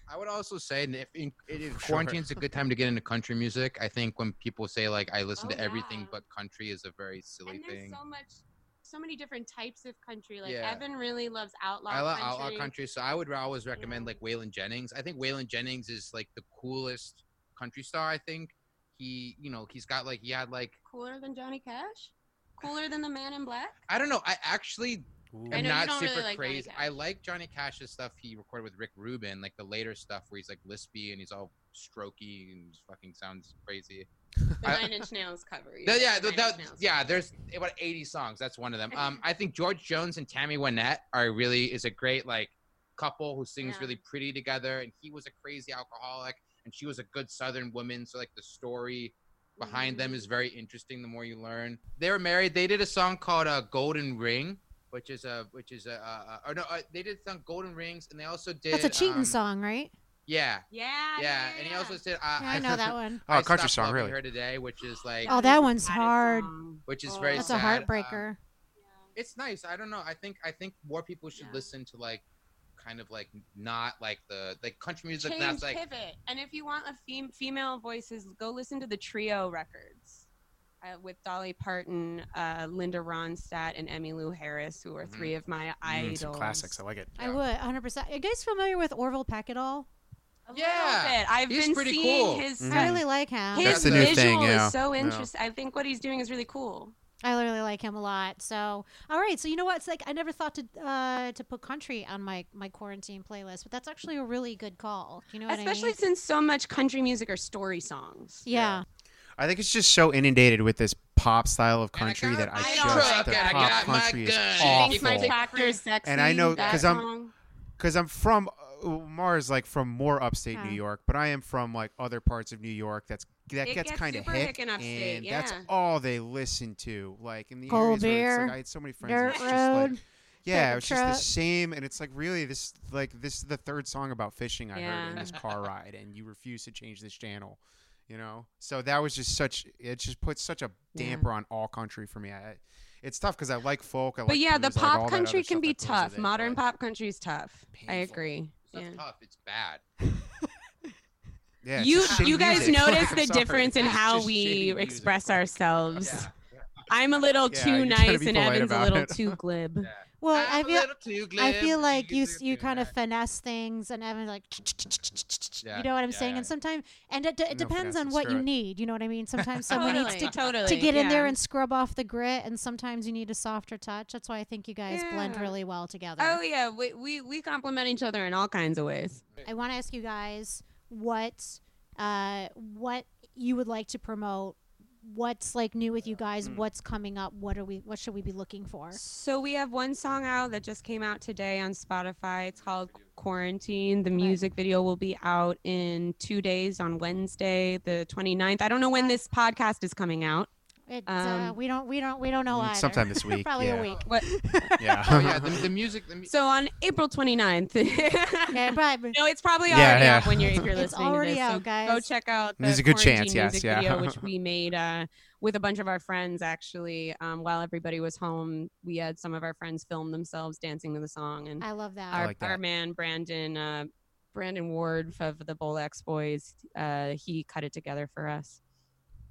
I would also say that if in, it is For quarantine's a good time to get into country music. I think when people say like I listen Oh, to everything yeah. but country is a very silly and there's thing. so much so many different types of country like Yeah. evan really loves outlaw I love country. outlaw country, so I would always recommend Yeah. like Waylon Jennings. I think Waylon Jennings is like the coolest country star. I think he, you know, he's got like he had like cooler than johnny cash cooler than the man in black I don't know. I actually Ooh. I am know not super really like crazy. I like Johnny Cash's stuff he recorded with Rick Rubin, like the later stuff where he's like lispy and he's all strokey and just fucking sounds crazy. the I- nine inch nails cover The- yeah, the the- Nine Inch the- Nails yeah. cover. There's about 80 songs. That's one of them. Um, I think George Jones and Tammy Wynette are really is a great like couple who sings Yeah. really pretty together. And he was a crazy alcoholic, and she was a good Southern woman. So like the story behind them is very interesting. The more you learn, they were married. They did a song called uh, "Golden Ring." Which is a, which is a, uh, or no, uh, they did some Golden Rings, and they also did. That's a cheating um, song, right? Yeah, yeah yeah, and he also did. Uh, Yeah, I know that one. Oh, I country song, really. Her today, which is like, Oh, that one's hard. which is Oh, very That's a sad. Um, heartbreaker. it's nice. I don't know. I think I think more people should Yeah. listen to like kind of like not like the like country music Change that's like pivot and if you want a fem- female voices go listen to the trio records uh, with Dolly Parton, uh, Linda Ronstadt, and Emmylou Harris, who are Mhm. three of my Mm, idols. some classics. I like it. I would 100%. Are you guys familiar with Orville Peck at all? A Yeah, little bit. I've he's been pretty seeing cool. his Mhm. I really like him. his That's the new visual thing, yeah. is so Yeah. interesting. I think what he's doing is really cool. I really like him a lot. So, all right. So you know what? It's like I never thought to uh, to put country on my my quarantine playlist, but that's actually a really good call. You know what Especially I mean? since so much country music are story songs. Yeah. I think it's just so inundated with this pop style of And I country got that I my just truck the and I pop got my country is gun. My awful. sexy. And I know- that 'cause I'm- because I'm from uh, Mars, like from more upstate Huh. New York, but I am from like other parts of New York. That's that It gets gets kind of super hick, hick in upstate, and that's all they listen to. Like in the Cold areas where it's like I had so many friends. Dirt and it's just like, road. yeah, Paper it's just the same, and it's like really this like this is the third song about fishing I heard in this car ride, and you refuse to change this channel. You know, so that was just such. It just puts such a Yeah. damper on all country for me. I, it's tough because I like folk. I But like yeah, the blues, I like all pop that other country can be tough. it, Modern pop country is tough. I agree. it's Yeah. tough. It's bad. Yeah, You you guys music. notice I'm the sorry. difference in It's how we shitty music. express ourselves. Yeah. I'm a little Yeah, too you're trying to nice and Evan's a little it. too glib. Yeah. Well, I'm I a feel little too I feel like you you kind of finesse things, and Evan's like, Yeah, you know what I'm yeah, saying? yeah. And sometimes, and it, d- it No depends on what you it. need. You know what I mean? Sometimes someone needs to totally. to get in there and scrub off the grit, and sometimes you need a softer touch. That's why I think you guys blend really well together. Oh yeah, we, we we complement each other in all kinds of ways. I want to ask you guys what uh, what you would like to promote. What's like new with you guys? Mm. What's coming up? What are we? What should we be looking for? So we have one song out that just came out today on Spotify. It's called Quarantine. The music video will be out in two days on Wednesday, the 29th. I don't know when this podcast is coming out. It, uh, Um, we don't. We don't. We don't know Mm, either. sometime this week, Probably yeah. a week. What? Yeah. Oh yeah, the, the music. The mu- So on April 29th. Yeah, probably. No, it's probably Yeah, already yeah. out when you're if you're It's listening already to this. out, so guys. Go check out the There's a good chance, Quarantine yes, music yeah. video, which we made uh, with a bunch of our friends. Actually, um, while everybody was home, we had some of our friends film themselves dancing to the song, and I love that. our, like our man Brandon uh, Brandon Ward of the Bolex Boys, uh, he cut it together for us.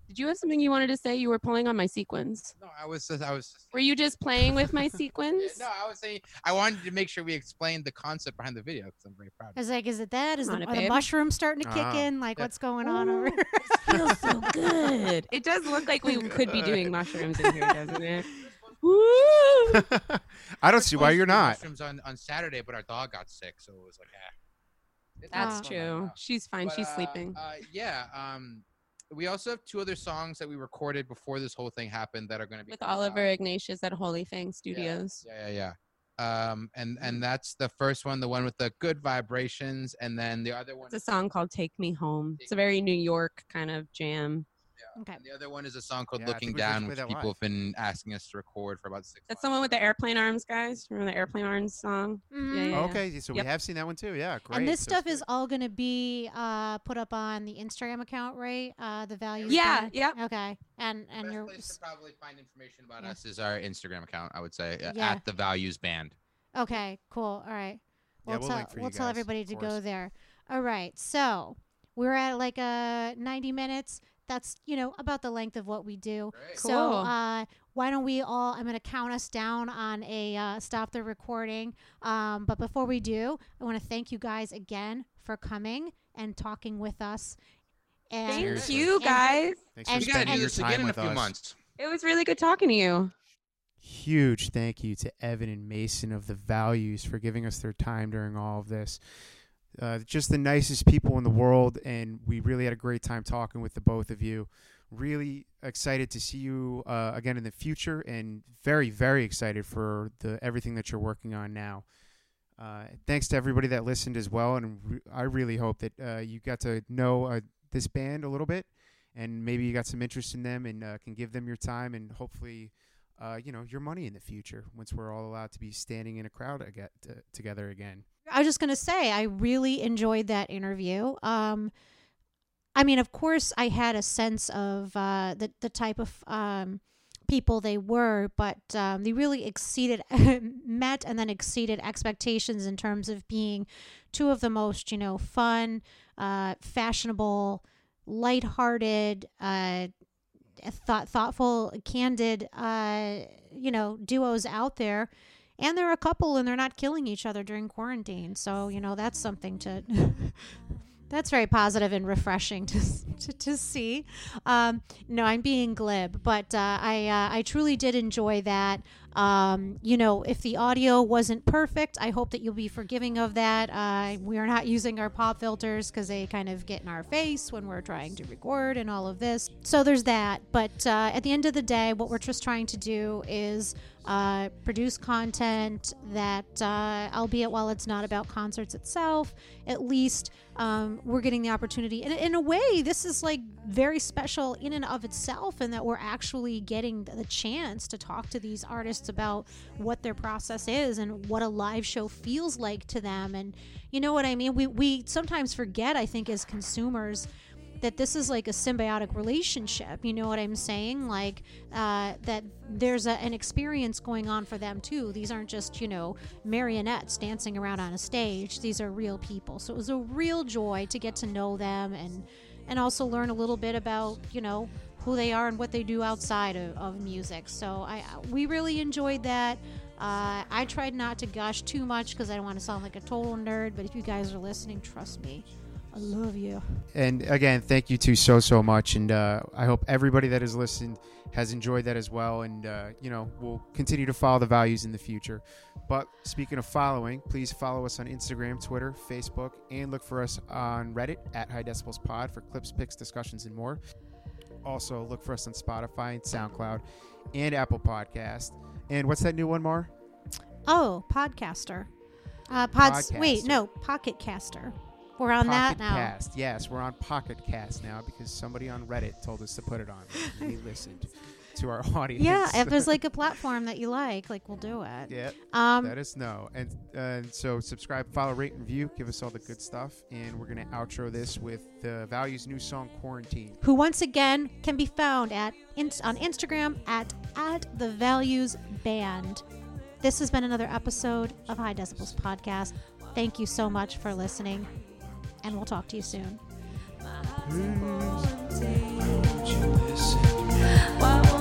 Did you have something you wanted to say? You were pulling on my sequins. no, I was. Just, I was. Just, Were you just playing with my sequins? no, I was saying I wanted to make sure we explained the concept behind the video because I'm very proud. I was like, is it that? Is Come the, on, are the babe. mushrooms starting to kick Ah. in? Like, Yeah. what's going on over Ooh, here? feels so good. It does look like we could be doing mushrooms in here, doesn't it? Woo! I don't see why you're to do not. Mushrooms on, on Saturday, but our dog got sick, so it was like, ah. That's not true. She's fine. But, She's uh, sleeping. Uh, yeah. Um, we also have two other songs that we recorded before this whole thing happened that are going to be With coming out. Oliver Ignatius at Holy Fang Studios. Yeah, yeah, yeah. Um, and and that's the first one, the one with the good vibrations, and then the other one. It's a song called Take Me Home. It's a very New York kind of jam. Okay. And the other one is a song called Yeah, I "Looking think we should Down," play which that people live. have been asking us to record for about six. That's the months. one with the airplane arms, guys. Remember the airplane arms song? Mhm. Yeah, yeah. Okay, so Yep. we have seen that one too. Yeah, great. And this So stuff it's is all going to be uh, put up on the Instagram account, right? Uh, the values. Yeah, band? yeah. Okay. And and Best your place to probably find information about Yeah. us is our Instagram account. I would say uh, Yeah. at the Values Band. okay, cool. All right. Yeah, We'll, we'll tell link for you we'll tell guys, everybody of to course. go there. All right. So we're at like uh 90 minutes. That's you know about the length of what we do. Great. So Cool. uh, why don't we all? I'm going to count us down on a uh, stop the recording. Um, but before we do, I want to thank you guys again for coming and talking with us. And Thank Seriously. you, And- guys. Thanks and- for We gotta spending do your this time again in a with few us. months. It was really good talking to you. Huge thank you to Evan and Mason of the Values for giving us their time during all of this. Uh, just the nicest people in the world, and we really had a great time talking with the both of you. Really excited to see you uh, again in the future, and very, very excited for the everything that you're working on now. Uh, thanks to everybody that listened as well, and re- I really hope that uh, you got to know uh, this band a little bit, and maybe you got some interest in them, and can give them your time, and hopefully you know, your money in the future once we're all allowed to be standing in a crowd aga t- together again. I was just gonna say I really enjoyed that interview. Um, I mean, of course, I had a sense of uh, the the type of um, people they were, but um, they really exceeded, met, and then exceeded expectations in terms of being two of the most, you know, fun, uh, fashionable, lighthearted, uh, thought thoughtful, candid, uh, you know, duos out there and they're a couple and they're not killing each other during quarantine. So you know that's something to that's very positive and refreshing to to, to see. Um, no i'm being glib but uh, i uh, i truly did enjoy that um, you know if the audio wasn't perfect i hope that you'll be forgiving of that. Uh, we are not using our pop filters because they kind of get in our face when we're trying to record and all of this. So there's that. But uh, at the end of the day what we're just trying to do is uh, produce content that, uh, albeit while it's not about concerts itself, at least um, we're getting the opportunity. And in a way, this is like very special in and of itself, in that we're actually getting the chance to talk to these artists about what their process is and what a live show feels like to them. And you know what I mean? We, we sometimes forget, I think, as consumers that this is like a symbiotic relationship. You know what I'm saying? Like uh, that there's a, an experience going on for them too. These aren't just you know marionettes dancing around on a stage. These are real people. So it was a real joy to get to know them and and also learn a little bit about you know who they are and what they do outside of, of music. So I we really enjoyed that. Uh, I tried not to gush too much because I don't want to sound like a total nerd. But if you guys are listening, trust me, I love you. And again, thank you two so so much, and uh, I hope everybody that has listened has enjoyed that as well. And uh, you know, we'll continue to follow the values in the future. But speaking of following, please follow us on Instagram, Twitter, Facebook, and look for us on Reddit at High Decibels Pod for clips, pics, discussions, and more. Also, look for us on Spotify and SoundCloud and Apple Podcast. And what's that new one, Mar? Oh, podcaster. Uh, pods. Wait, no, Pocket Caster. We're on that now. Cast. Yes, we're on Pocket Cast now because somebody on Reddit told us to put it on. We listened to our audience. Yeah, if there's like a platform that you like, like we'll do it. Yeah. Um, let us know. And uh, so subscribe, follow, rate, and view. Give us all the good stuff. And we're going to outro this with the Values new song, Quarantine. Who once again can be found at on Instagram at, at the Values Band. This has been another episode of High Decibels Podcast. Thank you so much for listening, and we'll talk to you soon. Why won't